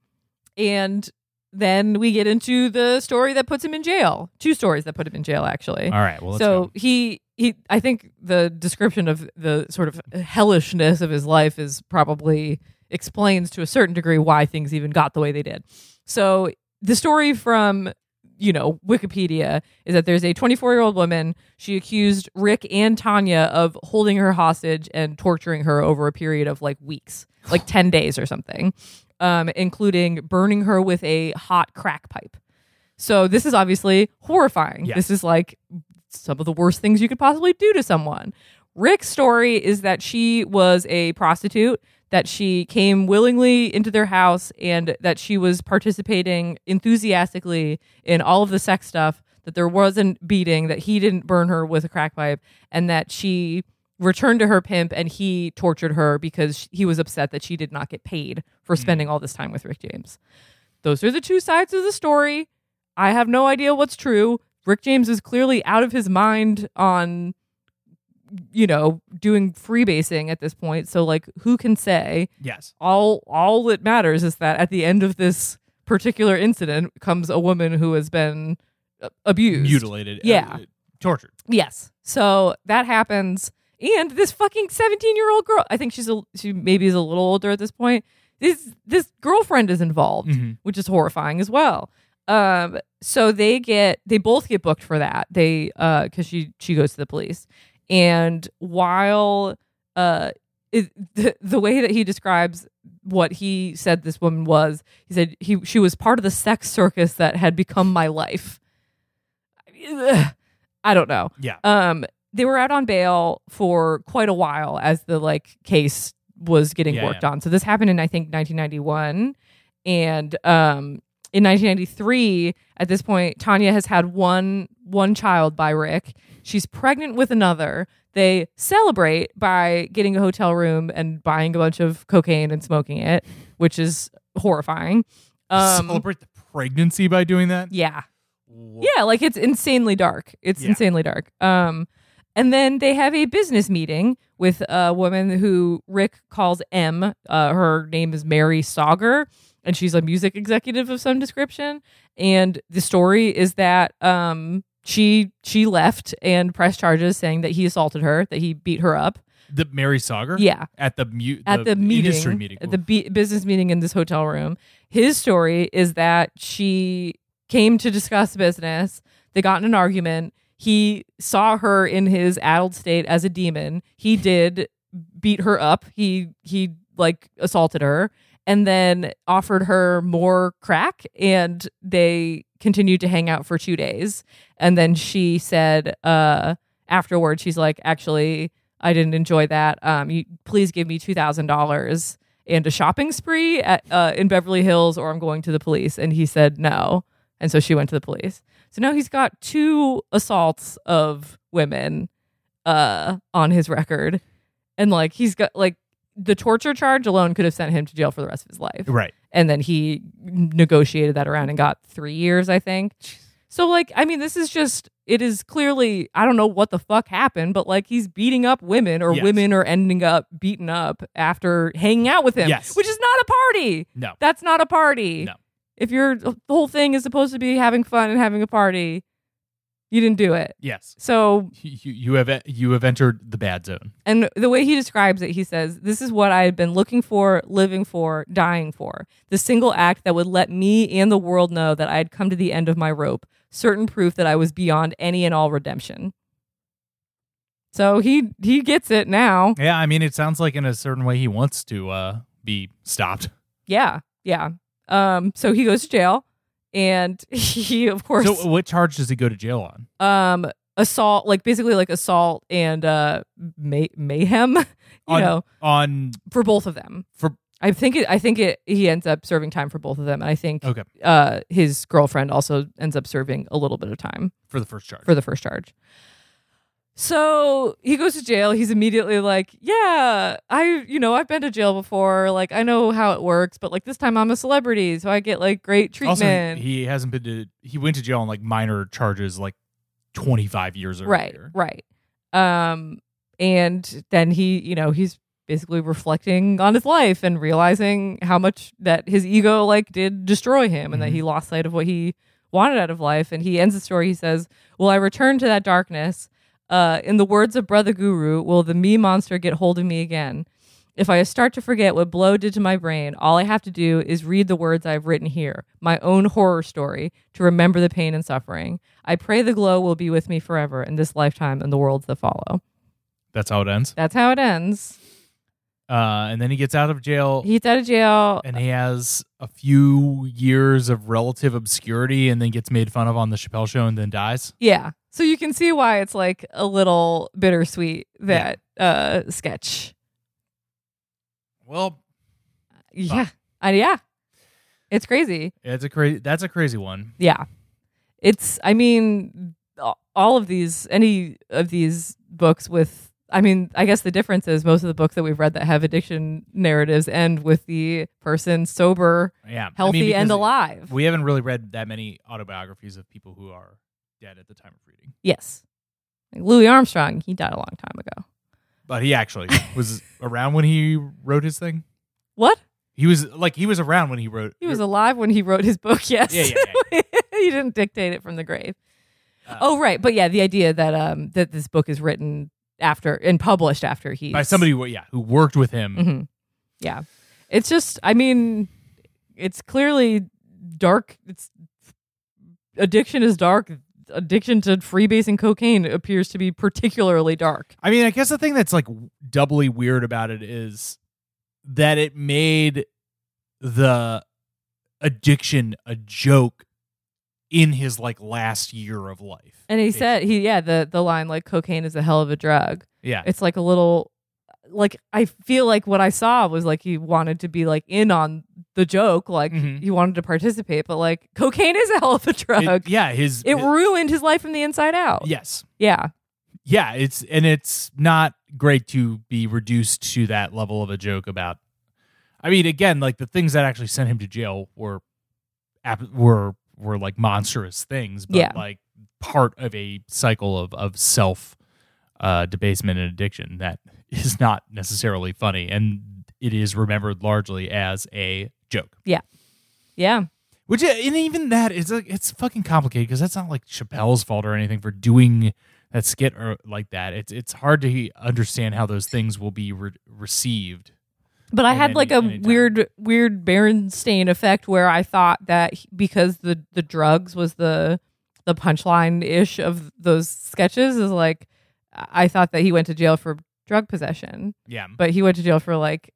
and then we get into the story that puts him in jail. Two stories that put him in jail, actually. all right, well, so go. he he I think the description of the sort of hellishness of his life is probably explains to a certain degree why things even got the way they did. So the story from you know Wikipedia is that there's a 24 year old woman. She accused Rick and Tanya of holding her hostage and torturing her over a period of like weeks, like 10 days or something, um, including burning her with a hot crack pipe. So this is obviously horrifying. Yes. This is like some of the worst things you could possibly do to someone. Rick's story is that she was a prostitute, that she came willingly into their house, and that she was participating enthusiastically in all of the sex stuff, that there wasn't beating, that he didn't burn her with a crack pipe, and that she returned to her pimp and he tortured her because he was upset that she did not get paid for spending all this time with Rick James. Those are the two sides of the story. I have no idea what's true. Rick James is clearly out of his mind on, you know, doing freebasing at this point. So, like, who can say? yes, All all that matters is that at the end of this particular incident comes a woman who has been uh, abused, mutilated, Yeah. uh, tortured. Yes. So that happens, and this fucking seventeen-year-old girl. I think she's a she maybe is a little older at this point. This this girlfriend is involved, Mhm. which is horrifying as well. Um, so they get they both get booked for that. They uh because she she goes to the police, and while uh it, the, the way that he describes what he said this woman was, he said he she was part of the sex circus that had become my life. I don't know. Yeah, Um, they were out on bail for quite a while as the like case was getting Yeah, worked yeah. on. So this happened in I think 1991, and um, in 1993, at this point, Tanya has had one one child by Rick. She's pregnant with another. They celebrate by getting a hotel room and buying a bunch of cocaine and smoking it, which is horrifying. Um, celebrate the pregnancy by doing that. yeah, yeah, like it's insanely dark. It's Yeah. insanely dark. Um, and then they have a business meeting with a woman who Rick calls M. Uh, her name is Mary Sauger, and she's a music executive of some description. And the story is that um, she she left and pressed charges saying that he assaulted her, that he beat her up. the Mary Sauger. Yeah, at the mute at the meeting, meeting. at the be- business meeting in this hotel room. His story is that she came to discuss business. They got in an argument. He saw her in his addled state as a demon. He did beat her up. He he like assaulted her and then offered her more crack and they continued to hang out for 2 days. And then she said uh afterward she's like actually I didn't enjoy that. Um, you please give me two thousand dollars and a shopping spree at, uh, in Beverly Hills, or I'm going to the police. And he said no, and so she went to the police. So now he's got two assaults of women uh, on his record, and like he's got like the torture charge alone could have sent him to jail for the rest of his life. right. And then he negotiated that around and got three years, I think. So, like, I mean, this is just, it is clearly, I don't know what the fuck happened, but like he's beating up women or Yes. women are ending up beaten up after hanging out with him, Yes. which is not a party. No. That's not a party. No. If your whole thing is supposed to be having fun and having a party, you didn't do it. Yes. So You, you have you have entered the bad zone. and the way he describes it, he says, This is what I had been looking for, living for, dying for. The single act that would let me and the world know that I had come to the end of my rope, certain proof that I was beyond any and all redemption. So he he gets it now. Yeah, I mean, it sounds like in a certain way he wants to uh, be stopped. Yeah, yeah. Um, so he goes to jail, and he of course So, what charge does he go to jail on? um assault, like basically like assault and uh may- mayhem, you on, know, on for both of them. for I think it. I think it. He ends up serving time for both of them, and I think okay uh, his girlfriend also ends up serving a little bit of time for the first charge. for the first charge. So he goes to jail. He's immediately like, "Yeah, I, you know, I've been to jail before. Like, I know how it works, but like this time I'm a celebrity, so I get like great treatment. Also, treatment." he hasn't been to. He went to jail on like minor charges like 25 years right, earlier. right. Um, and then he, you know, he's basically reflecting on his life and realizing how much that his ego like did destroy him, and that Mhm. he lost sight of what he wanted out of life. And he ends the story. He says, "Will I return to that darkness?" Uh, in the words of Brother Guru, will the me monster get hold of me again? If I start to forget what blow did to my brain, all I have to do is read the words I've written here, my own horror story, to remember the pain and suffering. I pray the glow will be with me forever in this lifetime and the worlds that follow. That's how it ends. That's how it ends. Uh, and then he gets out of jail He's out of jail. and he has a few years of relative obscurity and then gets made fun of on the Chappelle show and then dies. Yeah. So you can see why it's like a little bittersweet that uh sketch. Well, Yeah. Uh, yeah. It's crazy. it's a crazy. That's a crazy one. Yeah. It's, I mean, all of these, any of these books with, I mean, I guess the difference is most of the books that we've read that have addiction narratives end with the person sober, Yeah, I mean, healthy, and alive. We haven't really read that many autobiographies of people who are dead at the time of reading, yes. Like Louis Armstrong, he died a long time ago. but he actually was around when he wrote his thing. What? He was like he was around when he wrote. He was alive when he wrote his book, yes. Yeah, yeah, he didn't dictate it from the grave. Uh, oh, right. But yeah, the idea that um that this book is written after and published after he by somebody. who- Yeah, who worked with him. hmm Yeah. It's just, I mean, it's clearly dark. It's addiction is dark. Addiction to freebase and cocaine appears to be particularly dark. I mean, I guess the thing that's like doubly weird about it is that it made the addiction a joke in his like last year of life. And he said, he, yeah, the, the line like cocaine is a hell of a drug. yeah, It's like a little, like, I feel like what I saw was like he wanted to be like in on the joke. Like Mhm. he wanted to participate, but like cocaine is a hell of a drug. It- yeah, his it ruined his life from the inside out. yes, Yeah. yeah, it's and it's not great to be reduced to that level of a joke about. I mean, again, like the things that actually sent him to jail were were were like monstrous things, but Yeah. like part of a cycle of of self uh, debasement and addiction that is not necessarily funny, and it is remembered largely as a joke. Yeah. Yeah. Which uh, and even that is like it's fucking complicated because that's not like Chappelle's fault or anything for doing that skit or like that. It's it's hard to understand how those things will be re- received. But I had any- like a weird, weird Berenstain effect where I thought that he- because the the drugs was the the punchline ish of those sketches is like I thought that he went to jail for drug possession, Yeah, but he went to jail for like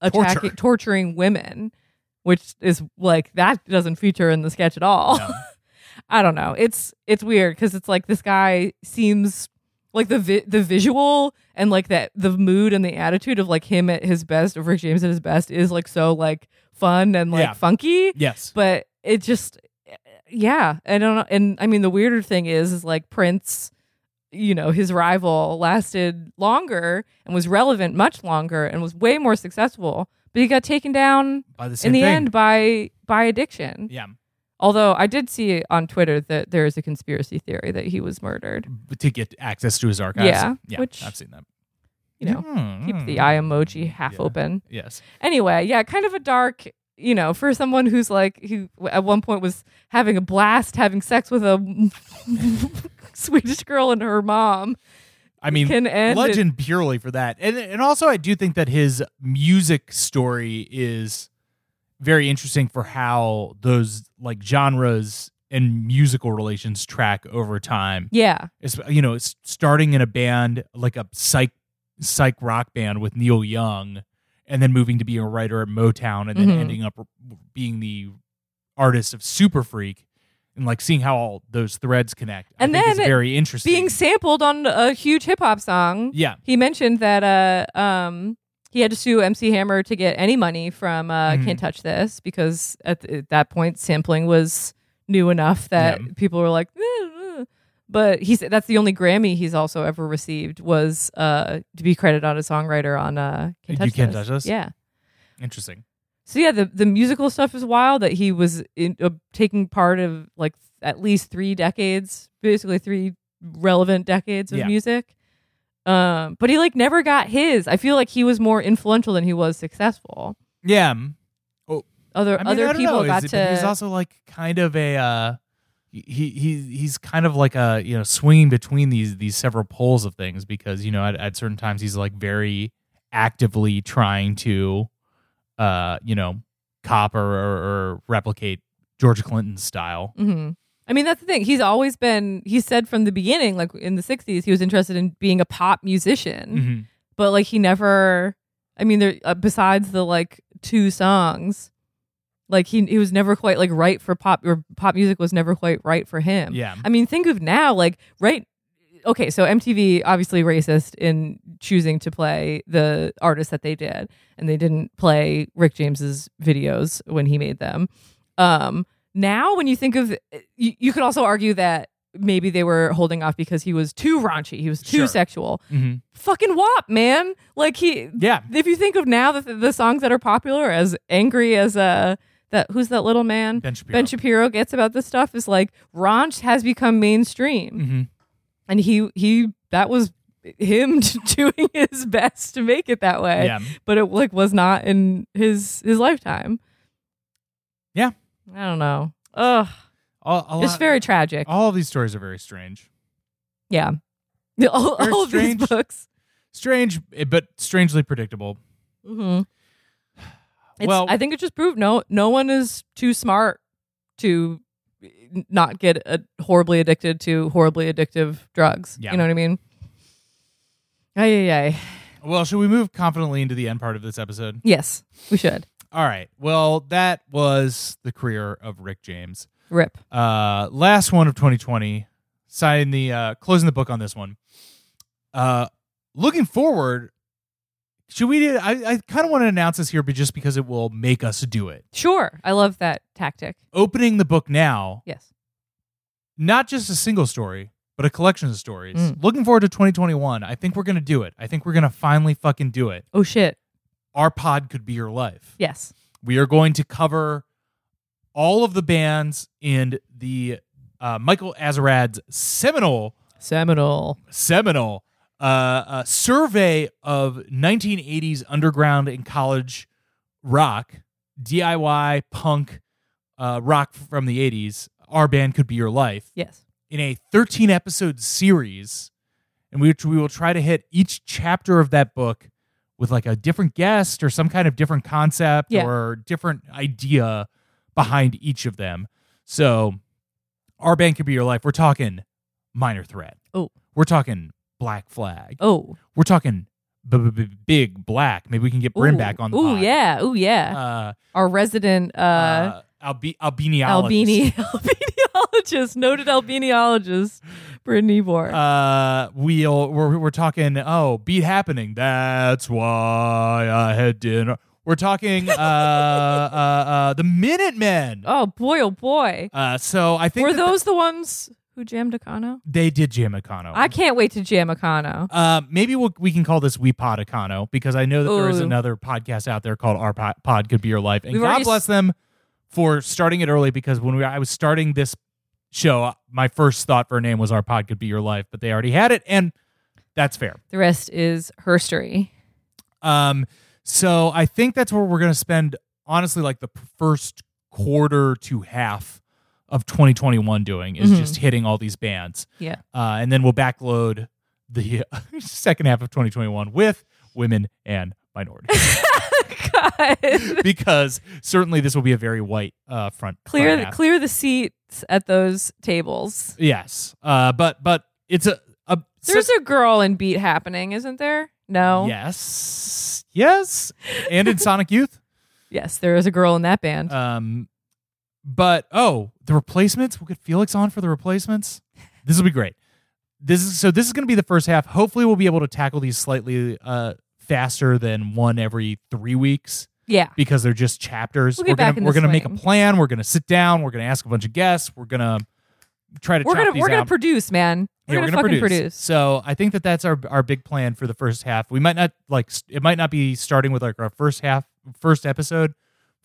attacking, Torture. torturing women, which is like that doesn't feature in the sketch at all. No. I don't know. It's it's weird because it's like this guy seems like the vi- the visual and like that the mood and the attitude of like him at his best or Rick James at his best is like so like fun and like Yeah. funky, yes, but it just yeah, I don't know. And I mean the weirder thing is is like Prince you know his rival lasted longer and was relevant much longer and was way more successful but he got taken down by the in the thing. end by by addiction yeah, Although I did see on Twitter that there is a conspiracy theory that he was murdered. To get access to his archives. Yeah, yeah, which- I've seen that. You know, Hmm, keep the hmm. eye emoji half Yeah. open. Yes, Anyway, yeah, kind of a dark, you know, for someone who's like who at one point was having a blast having sex with a Swedish girl and her mom. I mean, Can end legend purely for that, and and also I do think that his music story is very interesting for how those like genres and musical relations track over time. Yeah, It's, you know, it's starting in a band like a psych psych rock band with Neil Young, and then moving to being a writer at Motown, and then Mhm. ending up being the artist of Super Freak, and like seeing how all those threads connect. I And think is then very interesting. being sampled on a huge hip hop song. yeah, He mentioned that uh um he had to sue MC Hammer to get any money from uh Mhm. Can't Touch This because at, th- at that point sampling was new enough that Yeah. people were like, "Eh, eh." But he's that's the only Grammy he's also ever received was uh to be credited on a songwriter on uh Can't You Can't Touch This? Yeah. Interesting. So yeah, the the musical stuff is wild that he was in, uh, taking part of like at least three decades, basically three relevant decades of Yeah. music. Um, but he like never got his. I feel like he was more influential than he was successful. Yeah. Other I mean, other people know. got to. He's also like kind of a. Uh, he he he's kind of like a you know swinging between these these several poles of things because you know at, at certain times he's like very actively trying to uh you know cop or, or, or replicate George Clinton's style. hmm I mean, that's the thing. He's always been. He said from the beginning, like in the '60s, he was interested in being a pop musician. Mhm. but like he never i mean there uh, besides the like two songs like he he was never quite like right for pop or pop music was never quite right for him Yeah. i mean think of now like right okay so mtv obviously racist in choosing to play the artists that they did and they didn't play rick james's videos when he made them um now when you think of you, you could also argue that maybe they were holding off because he was too raunchy he was too Sure. sexual Mhm. fucking WAP, man. Like he, Yeah. If you think of now the, the songs that are popular, as angry as uh that who's that little man Ben Shapiro. Ben Shapiro gets about this stuff is like raunch has become mainstream, Mhm. and he he that was him doing his best to make it that way. Yeah. but it like was not in his his lifetime. Yeah. I don't know. Ugh, All, it's very tragic. all of these stories are very strange. yeah, all, all of these books. Strange, eh, but strangely predictable. hmm It's, Well- I think it just proved no no one is too smart to not get uh, horribly addicted to horribly addictive drugs. Yeah. You know what I mean? Ay, ay, ay. Well, should we move confidently into the end part of this episode? Yes, we should. All right. Well, that was the career of Rick James. Rip. Uh, last one of 2020. Signing the uh, closing the book on this one. Uh, looking forward, should we? Do, I I kind of want to announce this here, but just because it will make us do it. Sure. I love that tactic. Opening the book now, Yes. not just a single story, but a collection of stories. Mm. Looking forward to 2021. I think we're gonna do it. I think we're gonna finally fucking do it. Oh shit. Our pod could be your life. Yes. We are going to cover all of the bands in the uh, Michael Azerrad's seminal Seminole. seminal uh, uh, survey of 1980s underground and college rock, DIY punk uh, rock from the 80s. Our band could be your life Yes. in a 13 episode series, in which we will try to hit each chapter of that book with like a different guest or some kind of different concept Yeah. or different idea behind each of them. So, our band could be your life. We're talking Minor Threat. Oh. We're talking Black Flag. Oh. We're talking b- b- Big Black. Maybe we can get Bryn Ooh. back on the Ooh pod. yeah. Ooh yeah. Uh, Our resident uh, uh, albi- albiniologist. albini albiniologist, noted albiniologist, Brittany Moore. uh we'll we're, we're talking oh beat happening that's why i had dinner we're talking uh uh uh the minutemen oh boy, oh boy. uh so i think Were those the ones who jammed Econo? they did jam Econo. I can't wait to jam Econo. uh, maybe we'll, we can call this We Pod Econo because I know that there is Ooh. another podcast out there called Our Pod, Pod Could Be Your Life, and We've God already bless them for starting it early because when we, I was starting this show, my first thought for a name was Our Pod Could Be Your Life, but they already had it, and that's fair. The rest is herstory. Um, so I think that's where we're going to spend, honestly, like the first quarter to half of 2021 doing is Mhm. just hitting all these bands. Yeah. Uh, and then we'll backload the second half of 2021 with women and minorities God. because certainly this will be a very white uh, front. clear front the, clear the seats at those tables. Yes. Uh, but but it's a, a There's a girl in beat happening, isn't there? No. yes yes and in Sonic Youth. Yes, there is a girl in that band. Um, but oh, the replacements. We'll get Felix on for the replacements. This will be great. This is so. This is going to be the first half. Hopefully, we'll be able to tackle these slightly uh faster than one every three weeks yeah. because they're just chapters. We'll we're gonna we're gonna make a plan. We're gonna sit down. We're gonna ask a bunch of guests. We're gonna try to We're chop gonna we're gonna produce, man. We're Yeah, gonna, we're fucking produce. So I think that that's our our big plan for the first half. We might not like it might not be starting with like our first half first episode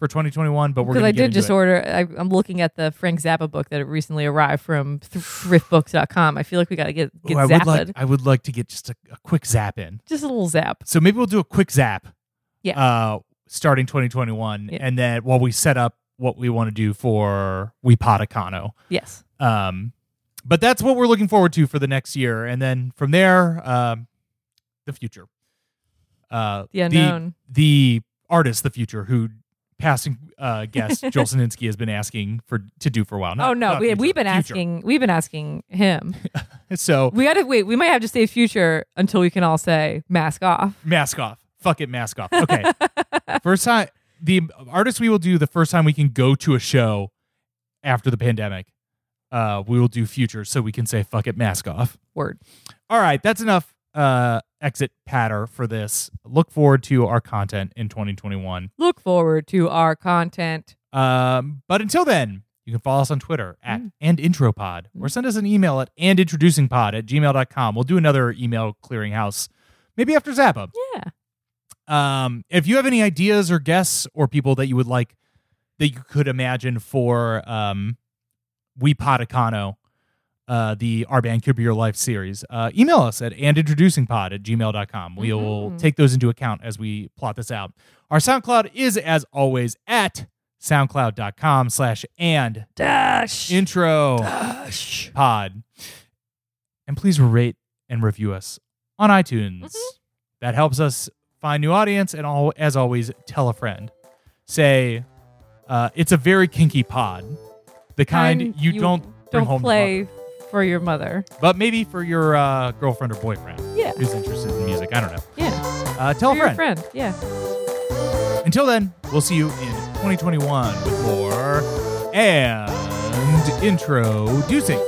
for 2021, but we're Because I did just it. order. I, I'm looking at the Frank Zappa book that recently arrived from th- thriftbooks.com. I feel like we got to get get Ooh, I would like I would like to get just a, a quick zap in. Just a little zap. So maybe we'll do a quick zap. Yeah. Uh, starting 2021, Yeah. and then while we set up what we want to do for We Pod Econo. Yes. Um, but that's what we're looking forward to for the next year, and then from there, um, the future. Uh, The unknown. The, artist, the future, who passing uh, guest Joel Sininsky has been asking for to do for a while. Not- oh no, we, we've been future. asking. We've been asking him. So we got to wait. We might have to say future until we can all say mask off. mask off. Fuck it, mask off. Okay. first time the artist we will do the first time we can go to a show after the pandemic. Uh, we will do future so we can say fuck it, mask off. Word. All right, that's enough uh exit patter for this. Look forward to our content in 2021. Look forward to our content. Um, but until then, you can follow us on Twitter at Mm. and intropod or send us an email at and introducingpod at gmail.com. We'll do another email clearinghouse maybe after Zappa. Yeah. Um, if you have any ideas or guests or people that you would like that you could imagine for um We Pod Econo, uh, the Our Band Could Be Your Life series, uh, email us at andintroducingpod at gmail.com. We will Mhm. take those into account as we plot this out. Our SoundCloud is, as always, at soundcloud.com slash and Dash. intro dash pod. And please rate and review us on iTunes. Mm-hmm. That helps us find new audience. And all, as always, tell a friend. Say, uh, it's a very kinky pod. The kind, you, don't don't home play. For your mother. but maybe for your uh, girlfriend or boyfriend Yeah. who's interested in music. I don't know. Yeah. Uh, tell For a your friend. friend. Yeah. Until then, we'll see you in 2021 with more and introducing.